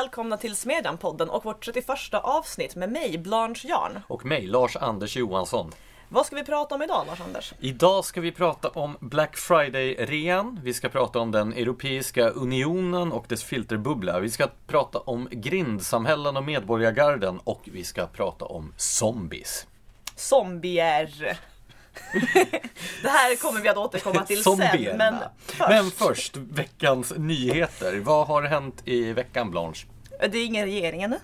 välkomna till Smedjan-podden och vårt 31 avsnitt med mig, Blanche Jarn. Och mig, Lars-Anders Johansson. Vad ska vi prata om idag, Lars-Anders? Idag ska vi prata om Black Friday-rean. Vi ska prata om den Europeiska Unionen och dess filterbubbla. Vi ska prata om grindsamhällen och medborgargarden och vi ska prata om zombies. Zombier! det här kommer vi att återkomma till sen. Men först. men först, veckans nyheter. Vad har hänt i veckan Blanche? Det är ingen regering ännu.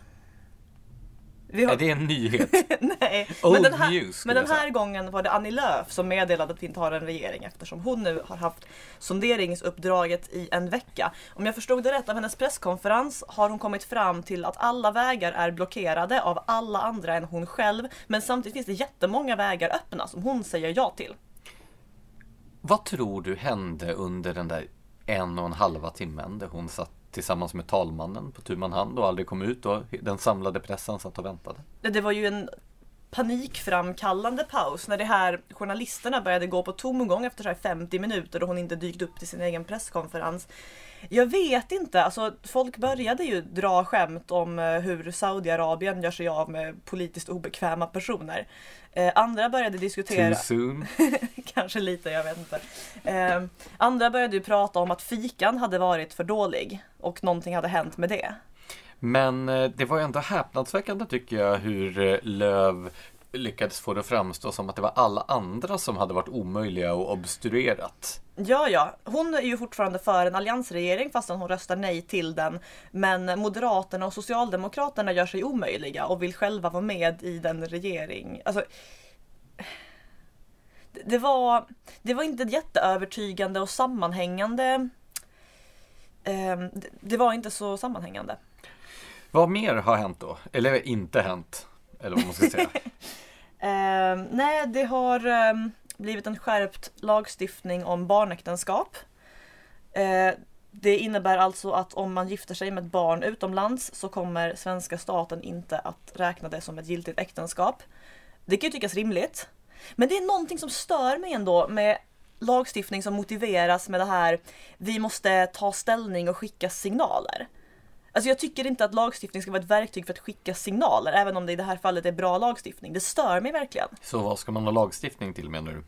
Har... Är det en nyhet? Nej, Old men den här, news, men den här gången var det Annie Lööf som meddelade att vi inte har en regering eftersom hon nu har haft sonderingsuppdraget i en vecka. Om jag förstod det rätt av hennes presskonferens har hon kommit fram till att alla vägar är blockerade av alla andra än hon själv. Men samtidigt finns det jättemånga vägar öppna som hon säger ja till. Vad tror du hände under den där en och en halva timmen där hon satt tillsammans med talmannen på tu man hand och aldrig kom ut och den samlade pressen satt och väntade. Det var ju en panikframkallande paus när de här journalisterna började gå på tomgång efter så 50 minuter och hon inte dykt upp till sin egen presskonferens. Jag vet inte, alltså folk började ju dra skämt om eh, hur Saudiarabien gör sig av med politiskt obekväma personer. Eh, andra började diskutera... Too soon? Kanske lite, jag vet inte. Eh, andra började ju prata om att fikan hade varit för dålig och någonting hade hänt med det. Men eh, det var ju ändå häpnadsväckande tycker jag hur eh, Löv lyckades få det att framstå som att det var alla andra som hade varit omöjliga och obstruerat. Ja, ja. Hon är ju fortfarande för en alliansregering fastän hon röstar nej till den. Men Moderaterna och Socialdemokraterna gör sig omöjliga och vill själva vara med i den regering. Alltså, det var, det var inte jätteövertygande och sammanhängande. Ehm, det var inte så sammanhängande. Vad mer har hänt då? Eller inte hänt? Eller vad man ska säga. eh, nej, det har eh, blivit en skärpt lagstiftning om barnäktenskap. Eh, det innebär alltså att om man gifter sig med ett barn utomlands så kommer svenska staten inte att räkna det som ett giltigt äktenskap. Det kan ju tyckas rimligt. Men det är någonting som stör mig ändå med lagstiftning som motiveras med det här vi måste ta ställning och skicka signaler. Alltså jag tycker inte att lagstiftning ska vara ett verktyg för att skicka signaler, även om det i det här fallet är bra lagstiftning. Det stör mig verkligen. Så vad ska man ha lagstiftning till menar du?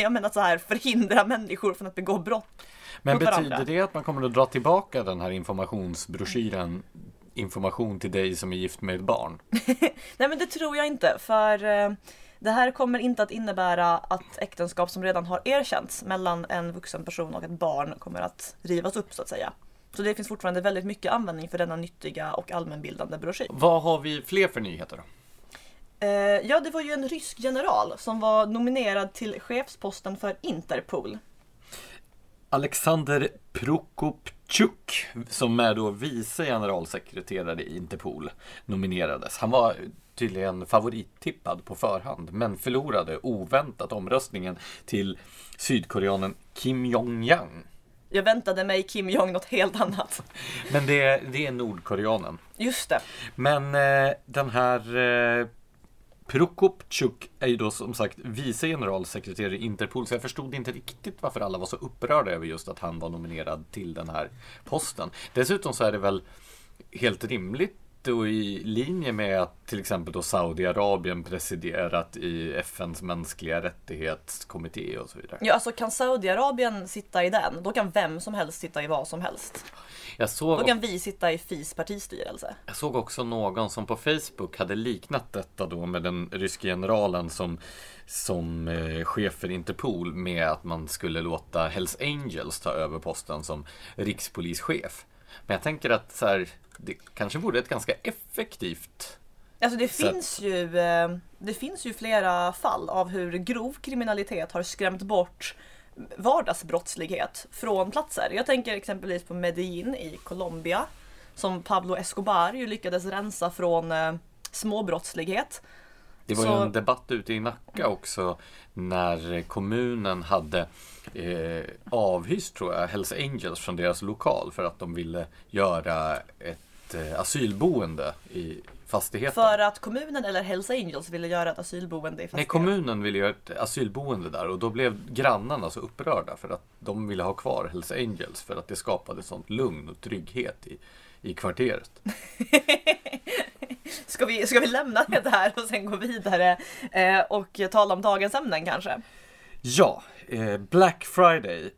jag menar så här, förhindra människor från att begå brott. Men betyder varandra. det att man kommer att dra tillbaka den här informationsbroschyren Information till dig som är gift med ett barn? Nej men det tror jag inte, för eh, det här kommer inte att innebära att äktenskap som redan har erkänts mellan en vuxen person och ett barn kommer att rivas upp så att säga. Så det finns fortfarande väldigt mycket användning för denna nyttiga och allmänbildande broschyr. Vad har vi fler för nyheter då? Eh, ja, det var ju en rysk general som var nominerad till chefsposten för Interpol. Alexander Prokopchuk, som är då vice generalsekreterare i Interpol, nominerades. Han var tydligen favorittippad på förhand, men förlorade oväntat omröstningen till sydkoreanen Kim Jong-Yang. Jag väntade mig Kim Jong något helt annat. Men det, det är nordkoreanen. Just det. Men eh, den här eh, Prokopchuk är ju då som sagt vice generalsekreterare i Interpol, så jag förstod inte riktigt varför alla var så upprörda över just att han var nominerad till den här posten. Dessutom så är det väl helt rimligt och i linje med att till exempel då Saudiarabien presiderat i FNs mänskliga rättighetskommitté och så vidare. Ja, alltså kan Saudiarabien sitta i den, då kan vem som helst sitta i vad som helst. Jag såg då kan vi sitta i FIs partistyrelse. Jag såg också någon som på Facebook hade liknat detta då med den ryske generalen som som eh, chef för Interpol med att man skulle låta Hells Angels ta över posten som rikspolischef. Men jag tänker att så här, det kanske vore ett ganska effektivt Alltså det finns, ju, eh, det finns ju flera fall av hur grov kriminalitet har skrämt bort vardagsbrottslighet från platser. Jag tänker exempelvis på Medellin i Colombia som Pablo Escobar ju lyckades rensa från eh, småbrottslighet. Det var Så... ju en debatt ute i Nacka också när kommunen hade eh, avhyst tror jag Hells Angels från deras lokal för att de ville göra ett eh, asylboende i fastigheten. För att kommunen eller Hells Angels ville göra ett asylboende i fastigheten? Nej, kommunen ville göra ett asylboende där och då blev grannarna så upprörda för att de ville ha kvar Hells Angels för att det skapade sånt lugn och trygghet i, i kvarteret. Ska vi, ska vi lämna det där och sen gå vidare eh, och tala om dagens ämnen kanske? Ja, Black Friday.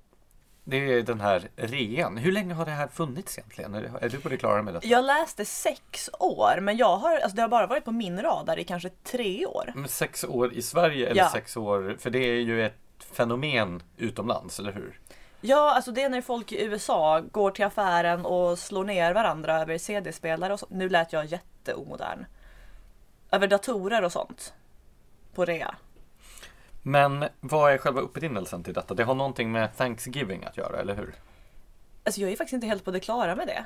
Det är den här rean. Hur länge har det här funnits egentligen? Är, är du på det klara med det? Jag läste sex år, men jag har, alltså det har bara varit på min radar i kanske tre år. Men Sex år i Sverige eller Ja. sex år? För det är ju ett fenomen utomlands, eller hur? Ja, alltså det är när folk i USA går till affären och slår ner varandra över CD-spelare och så. Nu lät jag jätteomodern. Över datorer och sånt. På rea. Men vad är själva upprinnelsen till detta? Det har någonting med Thanksgiving att göra, eller hur? Alltså jag är faktiskt inte helt på det klara med det.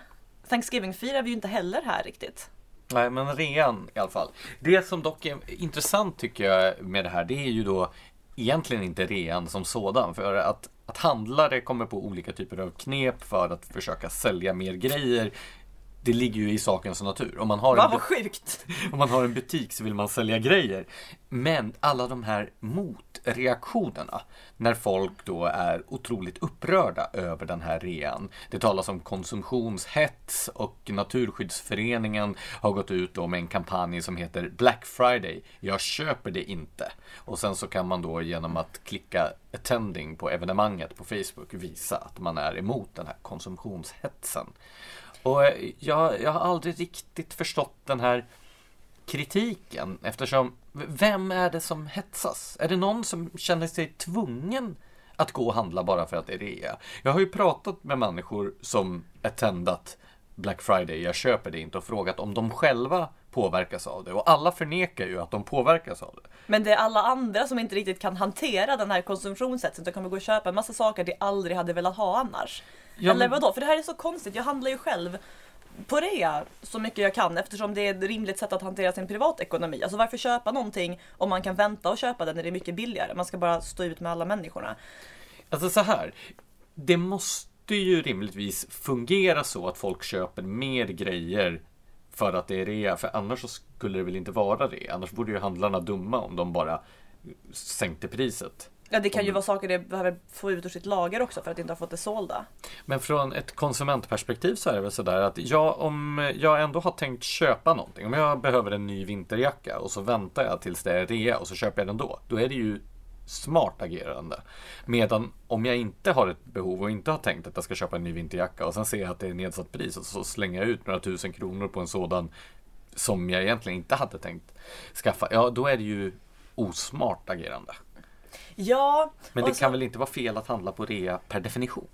Thanksgiving firar vi ju inte heller här riktigt. Nej, men rean i alla fall. Det som dock är intressant tycker jag med det här, det är ju då egentligen inte rean som sådan. För att, att handlare kommer på olika typer av knep för att försöka sälja mer grejer. Det ligger ju i sakens natur. Om man har Va, en vad sjukt! Om man har en butik så vill man sälja grejer. Men alla de här motreaktionerna när folk då är otroligt upprörda över den här rean. Det talas om konsumtionshets och Naturskyddsföreningen har gått ut då med en kampanj som heter Black Friday. Jag köper det inte. Och sen så kan man då genom att klicka attending på evenemanget på Facebook visa att man är emot den här konsumtionshetsen. Och eh, jag, jag har aldrig riktigt förstått den här kritiken eftersom vem är det som hetsas? Är det någon som känner sig tvungen att gå och handla bara för att det är rea? Jag har ju pratat med människor som attendat Black Friday, jag köper det inte och frågat om de själva påverkas av det och alla förnekar ju att de påverkas av det. Men det är alla andra som inte riktigt kan hantera den här konsumtionshetsen. De kommer gå och köpa en massa saker de aldrig hade velat ha annars. Ja, Eller vadå? För det här är så konstigt. Jag handlar ju själv på rea så mycket jag kan eftersom det är ett rimligt sätt att hantera sin privatekonomi. Alltså varför köpa någonting om man kan vänta och köpa det när det är mycket billigare? Man ska bara stå ut med alla människorna. Alltså så här. Det måste ju rimligtvis fungera så att folk köper mer grejer för att det är rea. För annars så skulle det väl inte vara rea. Annars vore ju handlarna dumma om de bara sänkte priset. Ja, det kan ju vara saker det behöver få ut ur sitt lager också för att inte ha fått det sålda. Men från ett konsumentperspektiv så är det väl sådär att jag, om jag ändå har tänkt köpa någonting. Om jag behöver en ny vinterjacka och så väntar jag tills det är rea och så köper jag den då. Då är det ju smart agerande. Medan om jag inte har ett behov och inte har tänkt att jag ska köpa en ny vinterjacka och sen ser jag att det är nedsatt pris och så slänger jag ut några tusen kronor på en sådan som jag egentligen inte hade tänkt skaffa. Ja, då är det ju osmart agerande. Ja, Men det så- kan väl inte vara fel att handla på rea per definition?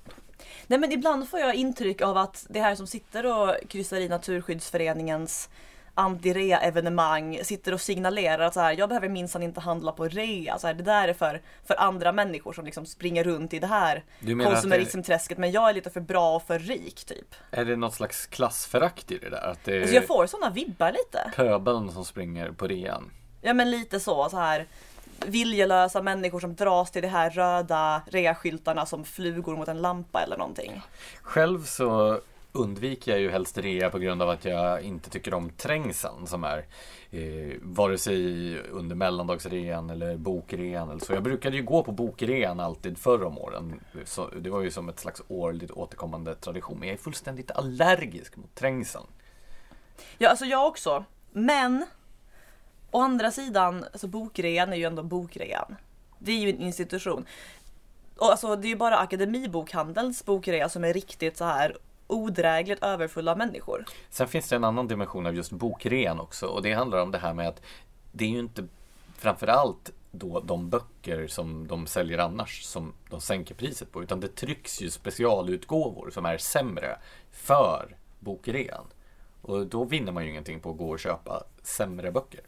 Nej men ibland får jag intryck av att det här som sitter och kryssar i Naturskyddsföreningens anti-rea-evenemang sitter och signalerar att så här, jag behöver minsann inte handla på rea. Så här, det där är för, för andra människor som liksom springer runt i det här konsumerismträsket men jag är lite för bra och för rik typ. Är det något slags klassförakt i det där? Att det Alltså jag får sådana vibbar lite. pöbeln som springer på rean? Ja men lite så, så här viljelösa människor som dras till de här röda reaskyltarna som flugor mot en lampa eller någonting. Själv så undviker jag ju helst rea på grund av att jag inte tycker om trängseln som är eh, vare sig under mellandagsrean eller bokrean eller så. Jag brukade ju gå på bokrean alltid förr om åren. Så det var ju som ett slags årligt återkommande tradition. Men jag är fullständigt allergisk mot trängseln. Ja, alltså jag också. Men å andra sidan, alltså bokrean är ju ändå bokrean. Det är ju en institution. Och alltså det är ju bara Akademibokhandelns bokrea som är riktigt så här odrägligt överfulla av människor. Sen finns det en annan dimension av just bokrean också och det handlar om det här med att det är ju inte framförallt då de böcker som de säljer annars som de sänker priset på utan det trycks ju specialutgåvor som är sämre för bokrean. Och då vinner man ju ingenting på att gå och köpa sämre böcker.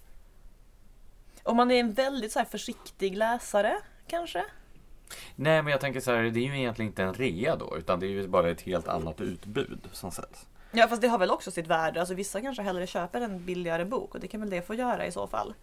Om man är en väldigt så här försiktig läsare kanske. Nej men jag tänker så här, det är ju egentligen inte en rea då utan det är ju bara ett helt annat utbud som säljs. Ja fast det har väl också sitt värde. Alltså vissa kanske hellre köper en billigare bok och det kan väl det få göra i så fall.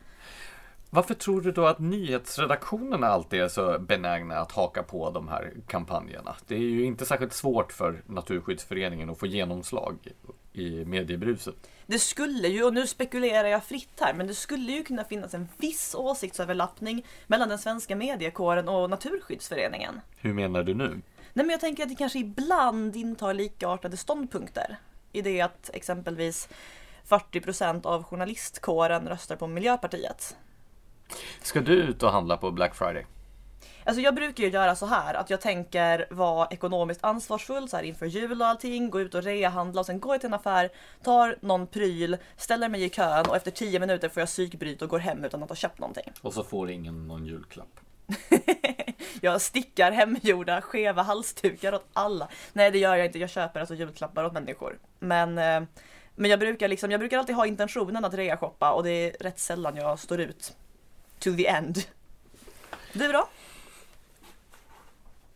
Varför tror du då att nyhetsredaktionerna alltid är så benägna att haka på de här kampanjerna? Det är ju inte särskilt svårt för Naturskyddsföreningen att få genomslag i mediebruset. Det skulle ju, och nu spekulerar jag fritt här, men det skulle ju kunna finnas en viss åsiktsöverlappning mellan den svenska mediekåren och Naturskyddsföreningen. Hur menar du nu? Nej men jag tänker att det kanske ibland intar likartade ståndpunkter. i det att exempelvis 40% av journalistkåren röstar på Miljöpartiet. Ska du ut och handla på Black Friday? Alltså jag brukar ju göra så här att jag tänker vara ekonomiskt ansvarsfull så här inför jul och allting, gå ut och reahandla och sen går jag till en affär, tar någon pryl, ställer mig i kön och efter 10 minuter får jag psykbryt och går hem utan att ha köpt någonting. Och så får ingen någon julklapp. jag stickar hemgjorda skeva halsdukar åt alla. Nej det gör jag inte, jag köper alltså julklappar åt människor. Men, eh, men jag brukar liksom, jag brukar alltid ha intentionen att rea-shoppa och det är rätt sällan jag står ut to the end. Du då?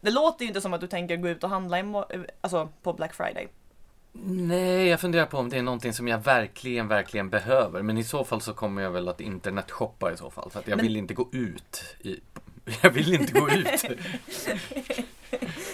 Det låter ju inte som att du tänker gå ut och handla alltså på Black Friday. Nej, jag funderar på om det är någonting som jag verkligen, verkligen behöver. Men i så fall så kommer jag väl att internetshoppa i så fall. För att jag Men... vill inte gå ut. I... Jag vill inte gå ut.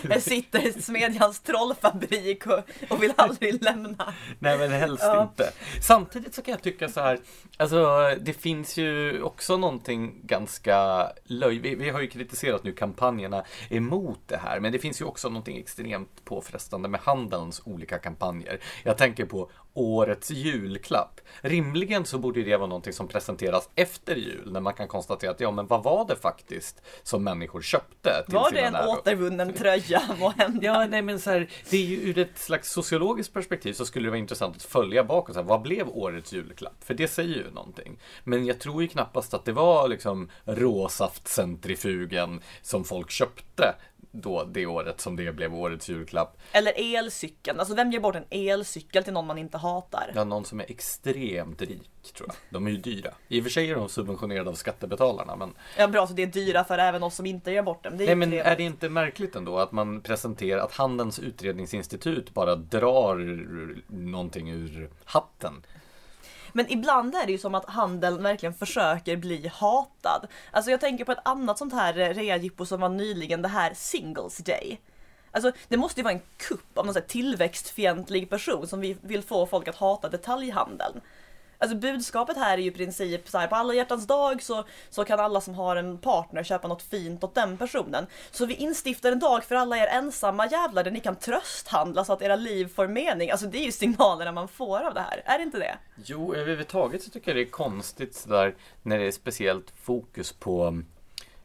Jag sitter i Smedjans trollfabrik och, och vill aldrig lämna. Nej men helst ja. inte. Samtidigt så kan jag tycka så här, alltså det finns ju också någonting ganska löjligt. Vi, vi, har ju kritiserat nu kampanjerna emot det här, men det finns ju också någonting extremt påfrestande med handelns olika kampanjer. Jag tänker på årets julklapp. Rimligen så borde det vara någonting som presenteras efter jul när man kan konstatera att ja, men vad var det faktiskt som människor köpte? Till var det en återvunnen tröja måhända? Ja, nej men så här, det är ju ur ett slags sociologiskt perspektiv så skulle det vara intressant att följa bakåt. Så här, vad blev årets julklapp? För det säger ju någonting. Men jag tror ju knappast att det var liksom råsaftcentrifugen som folk köpte då det året som det blev årets julklapp. Eller elcykeln, alltså vem ger bort en elcykel till någon man inte hatar? Ja, någon som är extremt rik tror jag. De är ju dyra. I och för sig är de subventionerade av skattebetalarna men... Ja bra, så det är dyra för även oss som inte ger bort dem. Nej men trevligt. är det inte märkligt ändå att man presenterar att Handelns utredningsinstitut bara drar någonting ur hatten? Men ibland är det ju som att handeln verkligen försöker bli hatad. Alltså jag tänker på ett annat sånt här eh, reajippo som var nyligen, det här Singles Day. Alltså det måste ju vara en kupp av någon sån tillväxtfientlig person som vill få folk att hata detaljhandeln. Alltså budskapet här är ju i princip så här, på alla hjärtans dag så, så kan alla som har en partner köpa något fint åt den personen. Så vi instiftar en dag för alla er ensamma jävlar där ni kan trösthandla så att era liv får mening. Alltså det är ju signalerna man får av det här, är det inte det? Jo, överhuvudtaget så tycker jag det är konstigt sådär när det är speciellt fokus på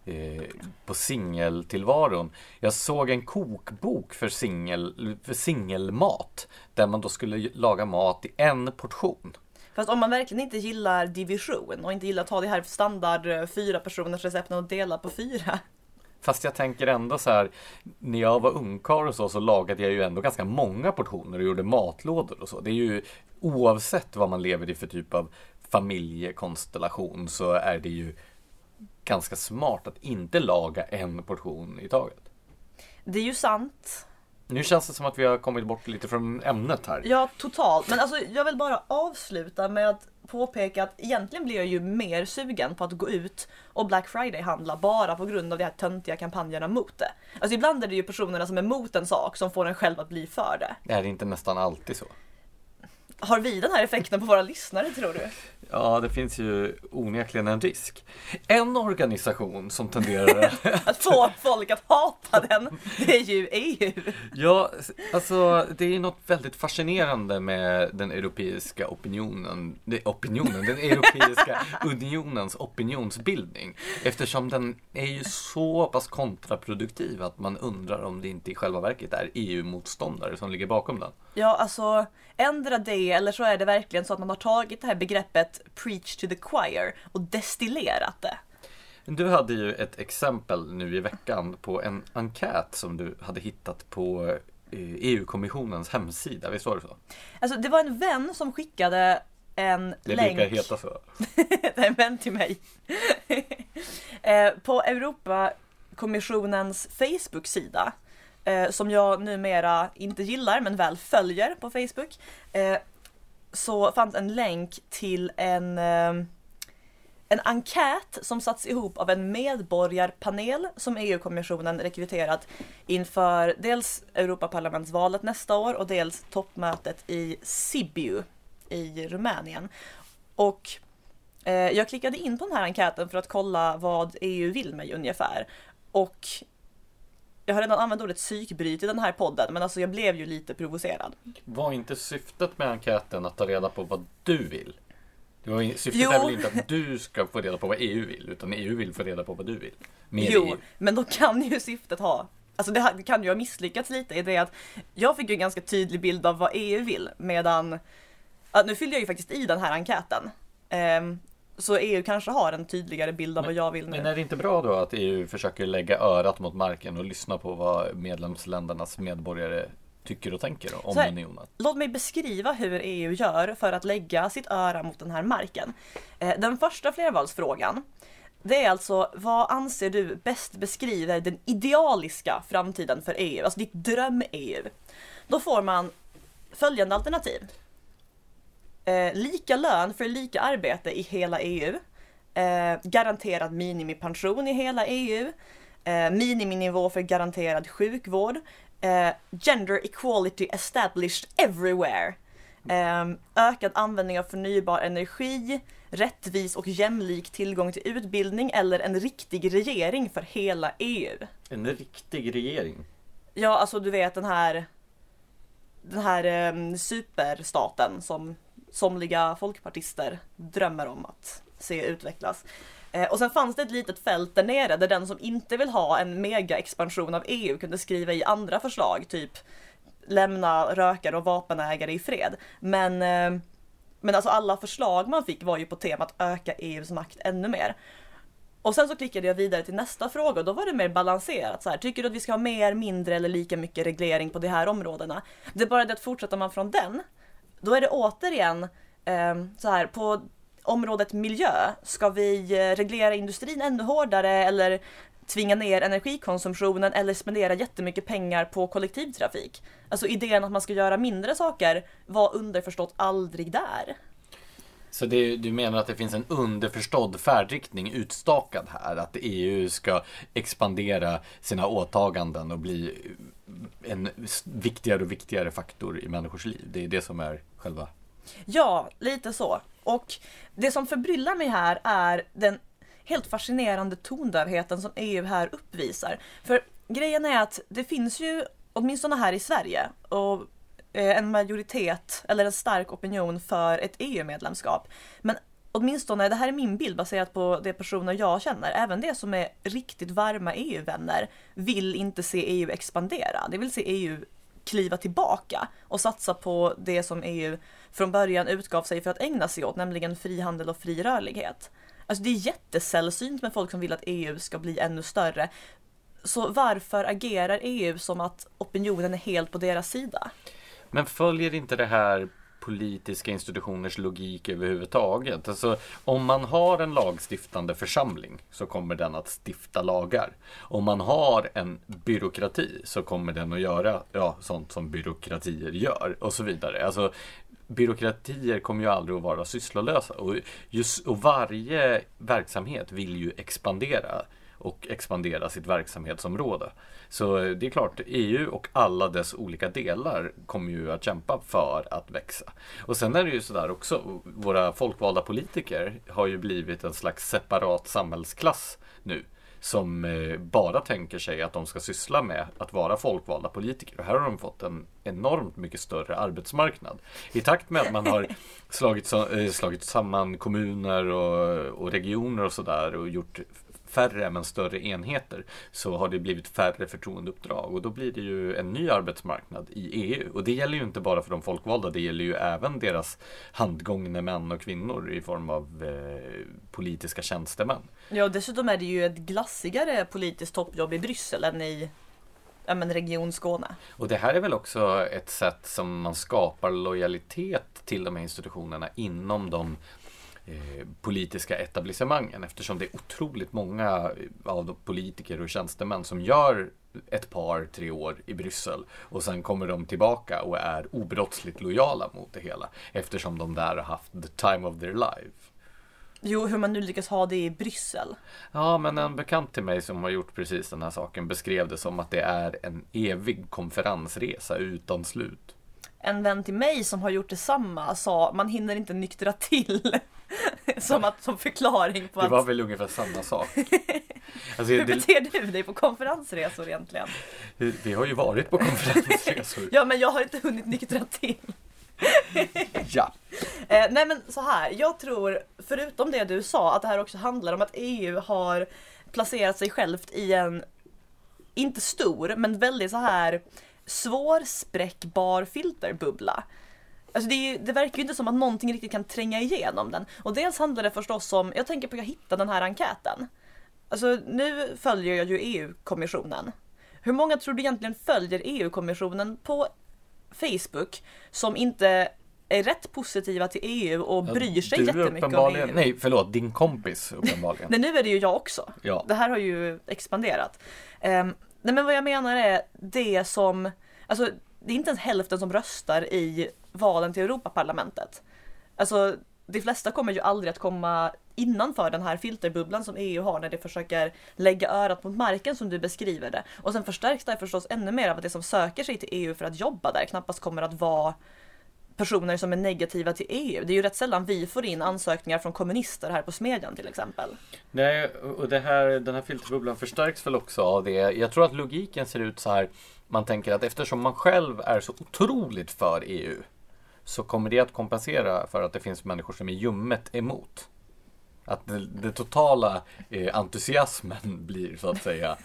eh, på singeltillvaron. Jag såg en kokbok för, singel, för singelmat där man då skulle laga mat i en portion. Fast om man verkligen inte gillar division och inte gillar att ta det här standard eh, fyra personers recepten och dela på fyra. Fast jag tänker ändå så här, när jag var ungkarl och så, så lagade jag ju ändå ganska många portioner och gjorde matlådor och så. Det är ju oavsett vad man lever i för typ av familjekonstellation så är det ju ganska smart att inte laga en portion i taget. Det är ju sant. Nu känns det som att vi har kommit bort lite från ämnet här. Ja, totalt. Men alltså, jag vill bara avsluta med att påpeka att egentligen blir jag ju mer sugen på att gå ut och Black Friday-handla bara på grund av de här töntiga kampanjerna mot det. Alltså ibland är det ju personerna som är mot en sak som får en själv att bli för det. Är det inte nästan alltid så? Har vi den här effekten på våra lyssnare tror du? Ja, det finns ju onekligen en risk. En organisation som tenderar att få folk att hata den, det är ju EU. Ja, alltså det är något väldigt fascinerande med den europeiska opinionen, opinionen, den europeiska unionens opinionsbildning. Eftersom den är ju så pass kontraproduktiv att man undrar om det inte i själva verket är EU-motståndare som ligger bakom den. Ja, alltså ändra det eller så är det verkligen så att man har tagit det här begreppet preach to the choir och destillerat det. Du hade ju ett exempel nu i veckan på en enkät som du hade hittat på EU-kommissionens eh, e hemsida, visst var det så? Alltså det var en vän som skickade en det länk. Det brukar heta så. det är en vän till mig. Eh, på Europakommissionens Facebook-sida eh, som jag numera inte gillar men väl följer på Facebook så fanns en länk till en eh, en enkät som satts ihop av en medborgarpanel som EU-kommissionen rekryterat inför dels Europaparlamentsvalet nästa år och dels toppmötet i Sibiu i Rumänien. Och eh, jag klickade in på den här enkäten för att kolla vad EU vill mig ungefär. Och jag har redan använt ordet psykbryt i den här podden, men alltså jag blev ju lite provocerad. Var inte syftet med enkäten att ta reda på vad du vill? Det var, syftet Jo. är väl inte att du ska få reda på vad EU vill, utan EU vill få reda på vad du vill. Med Jo, EU. men då kan ju syftet ha Alltså det kan ju ha misslyckats lite i det att jag fick ju en ganska tydlig bild av vad EU vill medan nu fyllde jag ju faktiskt i den här enkäten. Ehm, så EU kanske har en tydligare bild av vad jag vill nu. Men är det inte bra då att EU försöker lägga örat mot marken och lyssna på vad medlemsländernas medborgare tycker och tänker om här- unionen? Låt mig beskriva hur EU gör för att lägga sitt öra mot den här marken. Eh, Den första flervalsfrågan, det är alltså vad anser du bäst beskriver den idealiska framtiden för EU, alltså ditt dröm-EU? Då får man följande alternativ. Eh, lika lön för lika arbete i hela EU. Eh, garanterad minimipension i hela EU. Eh, miniminivå för garanterad sjukvård. Eh, gender equality established everywhere. Eh, ökad användning av förnybar energi. Rättvis och jämlik tillgång till utbildning eller en riktig regering för hela EU. En riktig regering. Ja, alltså du vet den här den här eh, superstaten som somliga folkpartister drömmer om att se utvecklas. Eh, och sen fanns det ett litet fält där nere där den som inte vill ha en mega expansion av EU kunde skriva i andra förslag, typ lämna rökare och vapenägare i fred. Men, eh, men alltså alla förslag man fick var ju på temat öka EUs makt ännu mer. Och sen så klickade jag vidare till nästa fråga och då var det mer balanserat. Så här, tycker du att vi ska ha mer, mindre eller lika mycket reglering på de här områdena? Det är bara det att fortsätter man från den, då är det återigen eh, så här på området miljö. Ska vi eh, reglera industrin ännu hårdare eller tvinga ner energikonsumtionen eller spendera jättemycket pengar på kollektivtrafik? Alltså idén att man ska göra mindre saker var underförstått aldrig där. Så det, du menar att det finns en underförstådd färdriktning utstakad här? Att EU ska expandera sina åtaganden och bli en viktigare och viktigare faktor i människors liv? Det är det som är själva... Ja, lite så. Och det som förbryllar mig här är den helt fascinerande tondövheten som EU här uppvisar. För grejen är att det finns ju, åtminstone här i Sverige, och eh, en majoritet eller en stark opinion för ett EU-medlemskap. Men åtminstone, det här är min bild baserat på de personer jag känner, även de som är riktigt varma EU-vänner vill inte se EU expandera. De vill se EU kliva tillbaka och satsa på det som EU från början utgav sig för att ägna sig åt, nämligen frihandel och fri rörlighet. Alltså det är jättesällsynt med folk som vill att EU ska bli ännu större. Så varför agerar EU som att opinionen är helt på deras sida? Men följer inte det här politiska institutioners logik överhuvudtaget? Alltså, om man har en lagstiftande församling så kommer den att stifta lagar. Om man har en byråkrati så kommer den att göra ja, sånt som byråkratier gör och så vidare. Alltså, byråkratier kommer ju aldrig att vara sysslolösa och, just, och varje verksamhet vill ju expandera och expandera sitt verksamhetsområde. Så det är klart, EU och alla dess olika delar kommer ju att kämpa för att växa. Och sen är det ju sådär också, våra folkvalda politiker har ju blivit en slags separat samhällsklass nu som eh, bara tänker sig att de ska syssla med att vara folkvalda politiker. Och här har de fått en enormt mycket större arbetsmarknad. I takt med att man har slagit, eh, slagit samman kommuner och, och regioner och sådär och gjort färre men större enheter så har det blivit färre förtroendeuppdrag och då blir det ju en ny arbetsmarknad i EU. Och det gäller ju inte bara för de folkvalda, det gäller ju även deras handgångne män och kvinnor i form av eh, politiska tjänstemän. Ja, och dessutom är det ju ett glassigare politiskt toppjobb i Bryssel än i ja, men Region Skåne. Och det här är väl också ett sätt som man skapar lojalitet till de här institutionerna inom de eh, politiska etablissemangen eftersom det är otroligt många av de politiker och tjänstemän som gör ett par, tre år i Bryssel och sen kommer de tillbaka och är obrottsligt lojala mot det hela eftersom de där har haft the time of their life. Jo, hur man nu lyckas ha det i Bryssel. Ja, men en bekant till mig som har gjort precis den här saken beskrev det som att det är en evig konferensresa utan slut. En vän till mig som har gjort detsamma sa man hinner inte nyktra till. som, att, som förklaring på Det att var väl ungefär samma sak. Alltså, hur det, beter du dig på konferensresor egentligen? vi har ju varit på konferensresor. Ja men jag har inte hunnit nyktra till. Ja. Eh, nej men så här, jag tror förutom det du sa att det här också handlar om att EU har placerat sig självt i en, inte stor, men väldigt så här svårspräckbar filterbubbla. Alltså det, det verkar ju inte som att någonting riktigt kan tränga igenom den. Och dels handlar det förstås om, jag tänker på att jag hittade den här enkäten. Alltså nu följer jag ju EU-kommissionen. Hur många tror du egentligen följer EU-kommissionen på Facebook som inte är rätt positiva till EU och bryr sig Du jättemycket om EU? Nej, förlåt, din kompis uppenbarligen. Nej, nu är det ju jag också. Ja. Det här har ju expanderat. Um, nej, men vad jag menar är det som, alltså det är inte ens hälften som röstar i valen till Europaparlamentet. Alltså, de flesta kommer ju aldrig att komma innanför den här filterbubblan som EU har när de försöker lägga örat mot marken som du beskriver det. Och sen förstärks det förstås ännu mer av att de som söker sig till EU för att jobba där knappast kommer att vara personer som är negativa till EU. Det är ju rätt sällan vi får in ansökningar från kommunister här på Smedjan till exempel. Nej, och det här, den här filterbubblan förstärks väl också av det. Jag tror att logiken ser ut så här. Man tänker att eftersom man själv är så otroligt för EU så kommer det att kompensera för att det finns människor som är ljummet emot. Att det, det totala eh, entusiasmen blir så att säga.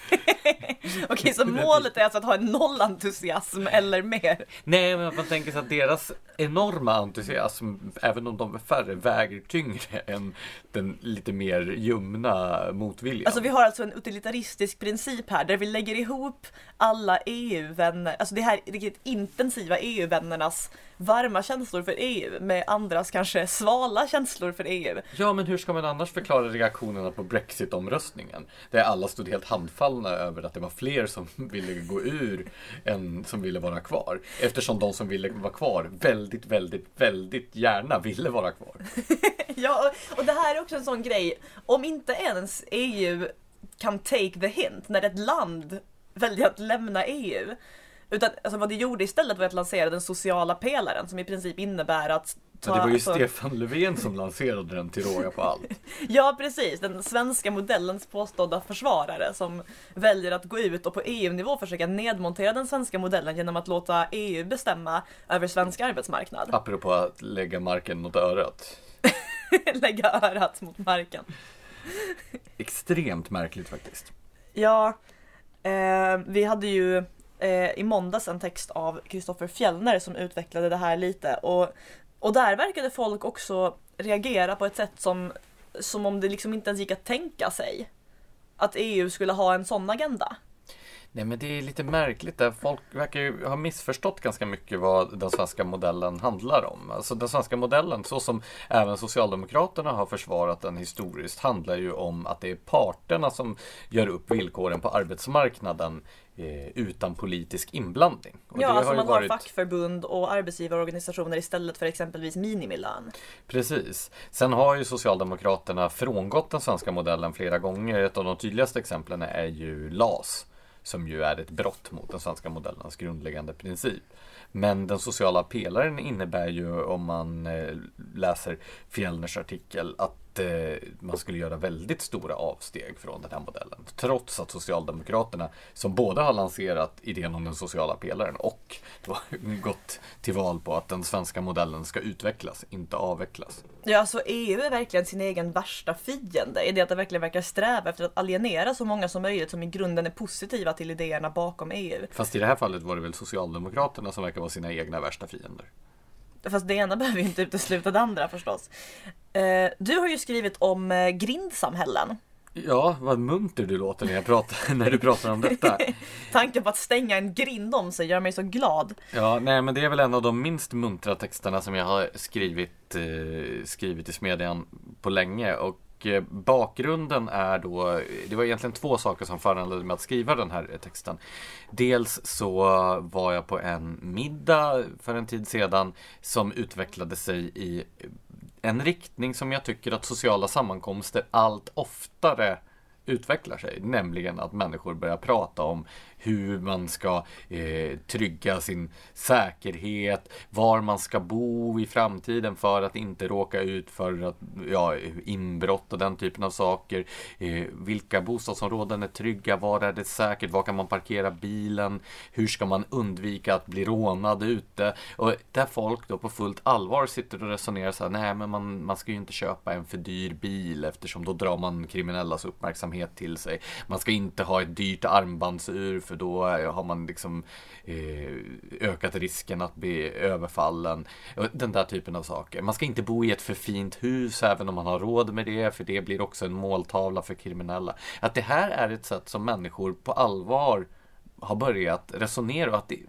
Okej, så målet är alltså att ha en nollentusiasm eller mer? Nej, men man tänker sig att deras enorma entusiasm, även om de är färre, väger tyngre än den lite mer ljumna motviljan. Alltså vi har alltså en utilitaristisk princip här där vi lägger ihop alla EU-vänner, alltså det här riktigt intensiva EU-vännernas varma känslor för EU med andras kanske svala känslor för EU. Ja, men hur ska man annars förklara reaktionerna på Brexit-omröstningen? Där alla stod helt handfallna över att det var fler som ville gå ur än som ville vara kvar. Eftersom de som ville vara kvar väldigt, väldigt, väldigt gärna ville vara kvar. Ja, och det här är också en sån grej, om inte ens EU kan take the hint när ett land väljer att lämna EU. Utan alltså, vad det gjorde istället var att lansera den sociala pelaren som i princip innebär att Men det var ju alltså- Stefan Löfven som lanserade den till råga på allt. Ja precis, den svenska modellens påstådda försvarare som väljer att gå ut och på EU-nivå försöka nedmontera den svenska modellen genom att låta EU bestämma över svensk arbetsmarknad. Apropå att lägga marken mot örat. Lägga örat mot marken. Extremt märkligt faktiskt. Ja, eh, vi hade ju eh, i måndags en text av Kristoffer Fjellner som utvecklade det här lite och, och där verkade folk också reagera på ett sätt som, som om det liksom inte ens gick att tänka sig att EU skulle ha en sån agenda. Nej men det är lite märkligt där. Folk verkar ju ha missförstått ganska mycket vad den svenska modellen handlar om. Alltså den svenska modellen, så som även Socialdemokraterna har försvarat den historiskt, handlar ju om att det är parterna som gör upp villkoren på arbetsmarknaden eh, utan politisk inblandning. Och Ja, alltså ju man har fackförbund och arbetsgivarorganisationer istället för exempelvis minimilön. Precis. Sen har ju Socialdemokraterna frångått den svenska modellen flera gånger. Ett av de tydligaste exemplen är ju LAS. Som ju är ett brott mot den svenska modellens grundläggande princip. Men den sociala pelaren innebär ju om man eh, läser Fjellners artikel att eh, man skulle göra väldigt stora avsteg från den här modellen. Trots att Socialdemokraterna som både har lanserat idén om den sociala pelaren och gått till val på att den svenska modellen ska utvecklas, inte avvecklas. Ja, alltså EU är verkligen sin egen värsta fiende i det att det verkligen verkar sträva efter att alienera så många som möjligt som i grunden är positiva till idéerna bakom EU. Fast i det här fallet var det väl Socialdemokraterna som verkar vara sina egna värsta fiender. Fast det ena behöver ju inte utesluta det andra förstås. Eh, du har ju skrivit om eh, grindsamhällen. Ja, vad munter du låter när, jag pratar, när du pratar om detta. Tanken på att stänga en grind om sig gör mig så glad. Ja, nej men det är väl en av de minst muntra texterna som jag har skrivit, eh, skrivit i Smedjan på länge. Och eh, bakgrunden är då, det var egentligen två saker som föranledde mig att skriva den här texten. Dels så var jag på en middag för en tid sedan som utvecklade sig i en riktning som jag tycker att sociala sammankomster allt oftare utvecklar sig. Nämligen att människor börjar prata om hur man ska eh, trygga sin säkerhet, var man ska bo i framtiden för att inte råka ut för att, ja, inbrott och den typen av saker. Eh, vilka bostadsområden är trygga? Var är det säkert? Var kan man parkera bilen? Hur ska man undvika att bli rånad ute? Och där folk då på fullt allvar sitter och resonerar så här, nej men man, man ska ju inte köpa en för dyr bil eftersom då drar man kriminellas uppmärksamhet till sig. Man ska inte ha ett dyrt armbandsur för då har man liksom eh, ökat risken att bli överfallen. Den där typen av saker. Man ska inte bo i ett för fint hus även om man har råd med det för det blir också en måltavla för kriminella. Att det här är ett sätt som människor på allvar har börjat resonera och att det,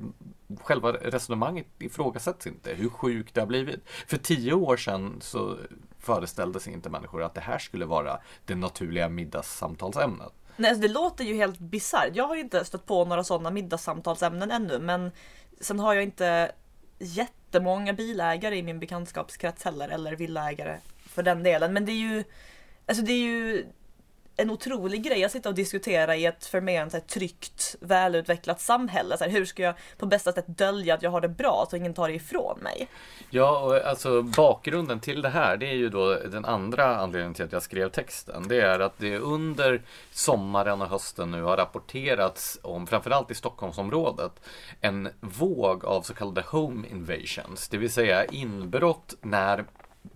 själva resonemanget ifrågasätts inte hur sjukt det har blivit. För tio år sedan så föreställde sig inte människor att det här skulle vara det naturliga middagssamtalsämnet. Nej, alltså det låter ju helt bisarrt. Jag har ju inte stött på några sådana middagssamtalsämnen ännu, men sen har jag inte jättemånga bilägare i min bekantskapskrets heller, eller villaägare för den delen. Men det är ju, alltså det är ju en otrolig grej att sitta och diskutera i ett för mig så här, tryggt, välutvecklat samhälle. Så här, hur ska jag på bästa sätt dölja att jag har det bra så ingen tar det ifrån mig? Ja, och alltså bakgrunden till det här, det är ju då den andra anledningen till att jag skrev texten. Det är att det under sommaren och hösten nu har rapporterats om, framförallt i Stockholmsområdet, en våg av så kallade home invasions, det vill säga inbrott när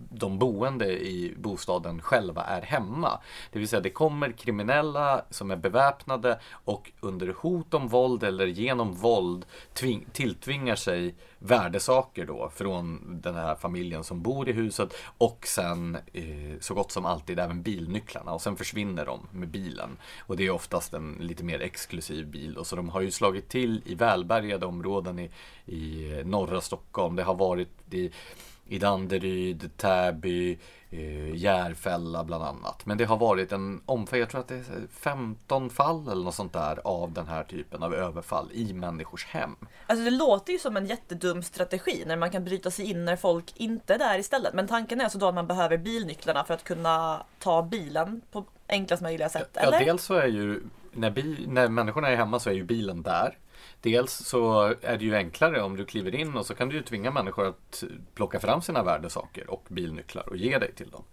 de boende i bostaden själva är hemma. Det vill säga det kommer kriminella som är beväpnade och under hot om våld eller genom våld tving, tilltvingar sig värdesaker då från den här familjen som bor i huset och sen eh, så gott som alltid även bilnycklarna och sen försvinner de med bilen. Och det är oftast en lite mer exklusiv bil då, så de har ju slagit till i välbärgade områden i, i eh, norra Stockholm. Det har varit i i Danderyd, Täby, eh, Järfälla bland annat. Men det har varit en omfattande, jag tror att det är 15 fall eller något sånt där av den här typen av överfall i människors hem. Alltså det låter ju som en jättedum strategi när man kan bryta sig in när folk inte är där istället. Men tanken är alltså då att man behöver bilnycklarna för att kunna ta bilen på enklast möjliga sätt, eller? Ja, dels så är ju när, bil, när människorna är hemma så är ju bilen där. Dels så är det ju enklare om du kliver in och så kan du ju tvinga människor att plocka fram sina värdesaker och bilnycklar och ge dig till dem.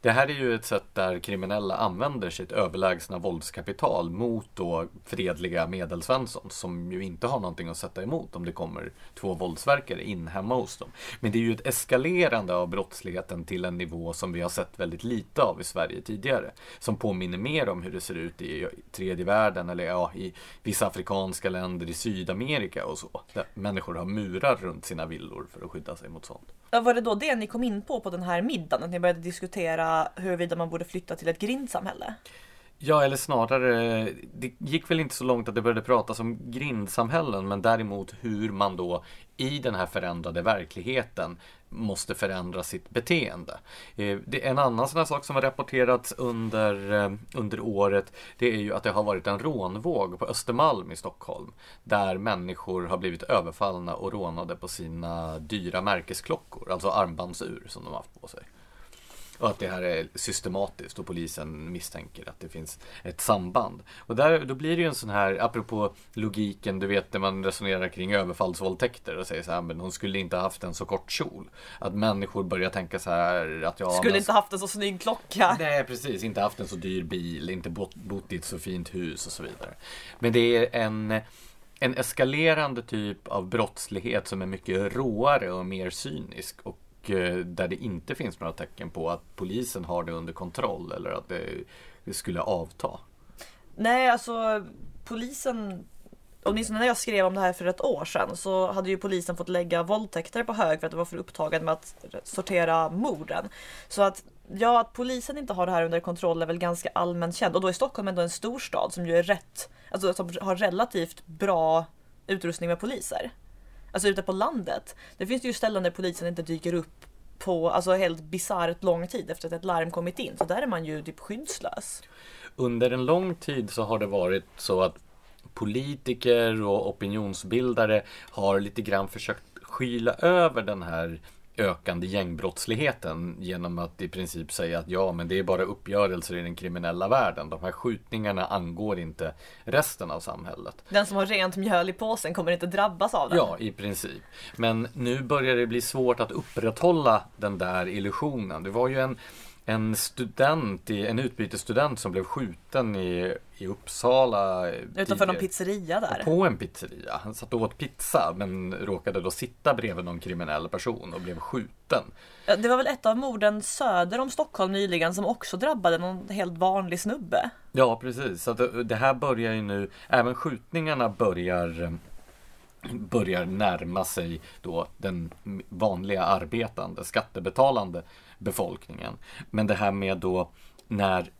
Det här är ju ett sätt där kriminella använder sitt överlägsna våldskapital mot då fredliga medelsvensson som ju inte har någonting att sätta emot om det kommer två våldsverkare in hemma hos dem. Men det är ju ett eskalerande av brottsligheten till en nivå som vi har sett väldigt lite av i Sverige tidigare. Som påminner mer om hur det ser ut i tredje världen eller ja, i vissa afrikanska länder i Sydamerika och så. Där människor har murar runt sina villor för att skydda sig mot sånt. Var det då det ni kom in på på den här middagen? Att ni började diskutera huruvida man borde flytta till ett grindsamhälle? Ja, eller snarare, det gick väl inte så långt att det började pratas om grindsamhällen, men däremot hur man då i den här förändrade verkligheten måste förändra sitt beteende. Eh, en annan sån här sak som har rapporterats under, eh, under året det är ju att det har varit en rånvåg på Östermalm i Stockholm där människor har blivit överfallna och rånade på sina dyra märkesklockor, alltså armbandsur som de har haft på sig. Och att det här är systematiskt och polisen misstänker att det finns ett samband. Och där, då blir det ju en sån här, apropå logiken, du vet när man resonerar kring överfallsvåldtäkter och säger så här, men hon skulle inte haft en så kort kjol. Att människor börjar tänka så här att jag Skulle inte haft en så snygg klocka. Nej, precis. Inte haft en så dyr bil, inte bott, bott i ett så fint hus och så vidare. Men det är en en eskalerande typ av brottslighet som är mycket råare och mer cynisk och och eh, där det inte finns några tecken på att polisen har det under kontroll eller att det, skulle avta. Nej, alltså polisen Åtminstone när jag skrev om det här för ett år sedan så hade ju polisen fått lägga våldtäkter på hög för att det var för upptagen med att sortera morden. Så att ja, att polisen inte har det här under kontroll är väl ganska allmänt känt och då är Stockholm ändå en storstad som ju är rätt, alltså som har relativt bra utrustning med poliser. Alltså ute på landet. Det finns ju ställen där polisen inte dyker upp på alltså helt bisarrt lång tid efter att ett larm kommit in. Så där är man ju typ skyddslös. Under en lång tid så har det varit så att politiker och opinionsbildare har lite grann försökt skyla över den här ökande gängbrottsligheten genom att i princip säga att ja, men det är bara uppgörelser i den kriminella världen. De här skjutningarna angår inte resten av samhället. Den som har rent mjöl i påsen kommer inte drabbas av det. Ja, i princip. Men nu börjar det bli svårt att upprätthålla den där illusionen. Det var ju en en student, en utbytesstudent som blev skjuten i, i Uppsala. Utanför någon pizzeria där? På en pizzeria. Han satt och åt pizza men råkade då sitta bredvid någon kriminell person och blev skjuten. Det var väl ett av morden söder om Stockholm nyligen som också drabbade någon helt vanlig snubbe? Ja precis, så det här börjar ju nu, även skjutningarna börjar börjar närma sig då den vanliga arbetande, skattebetalande befolkningen. Men det här med då när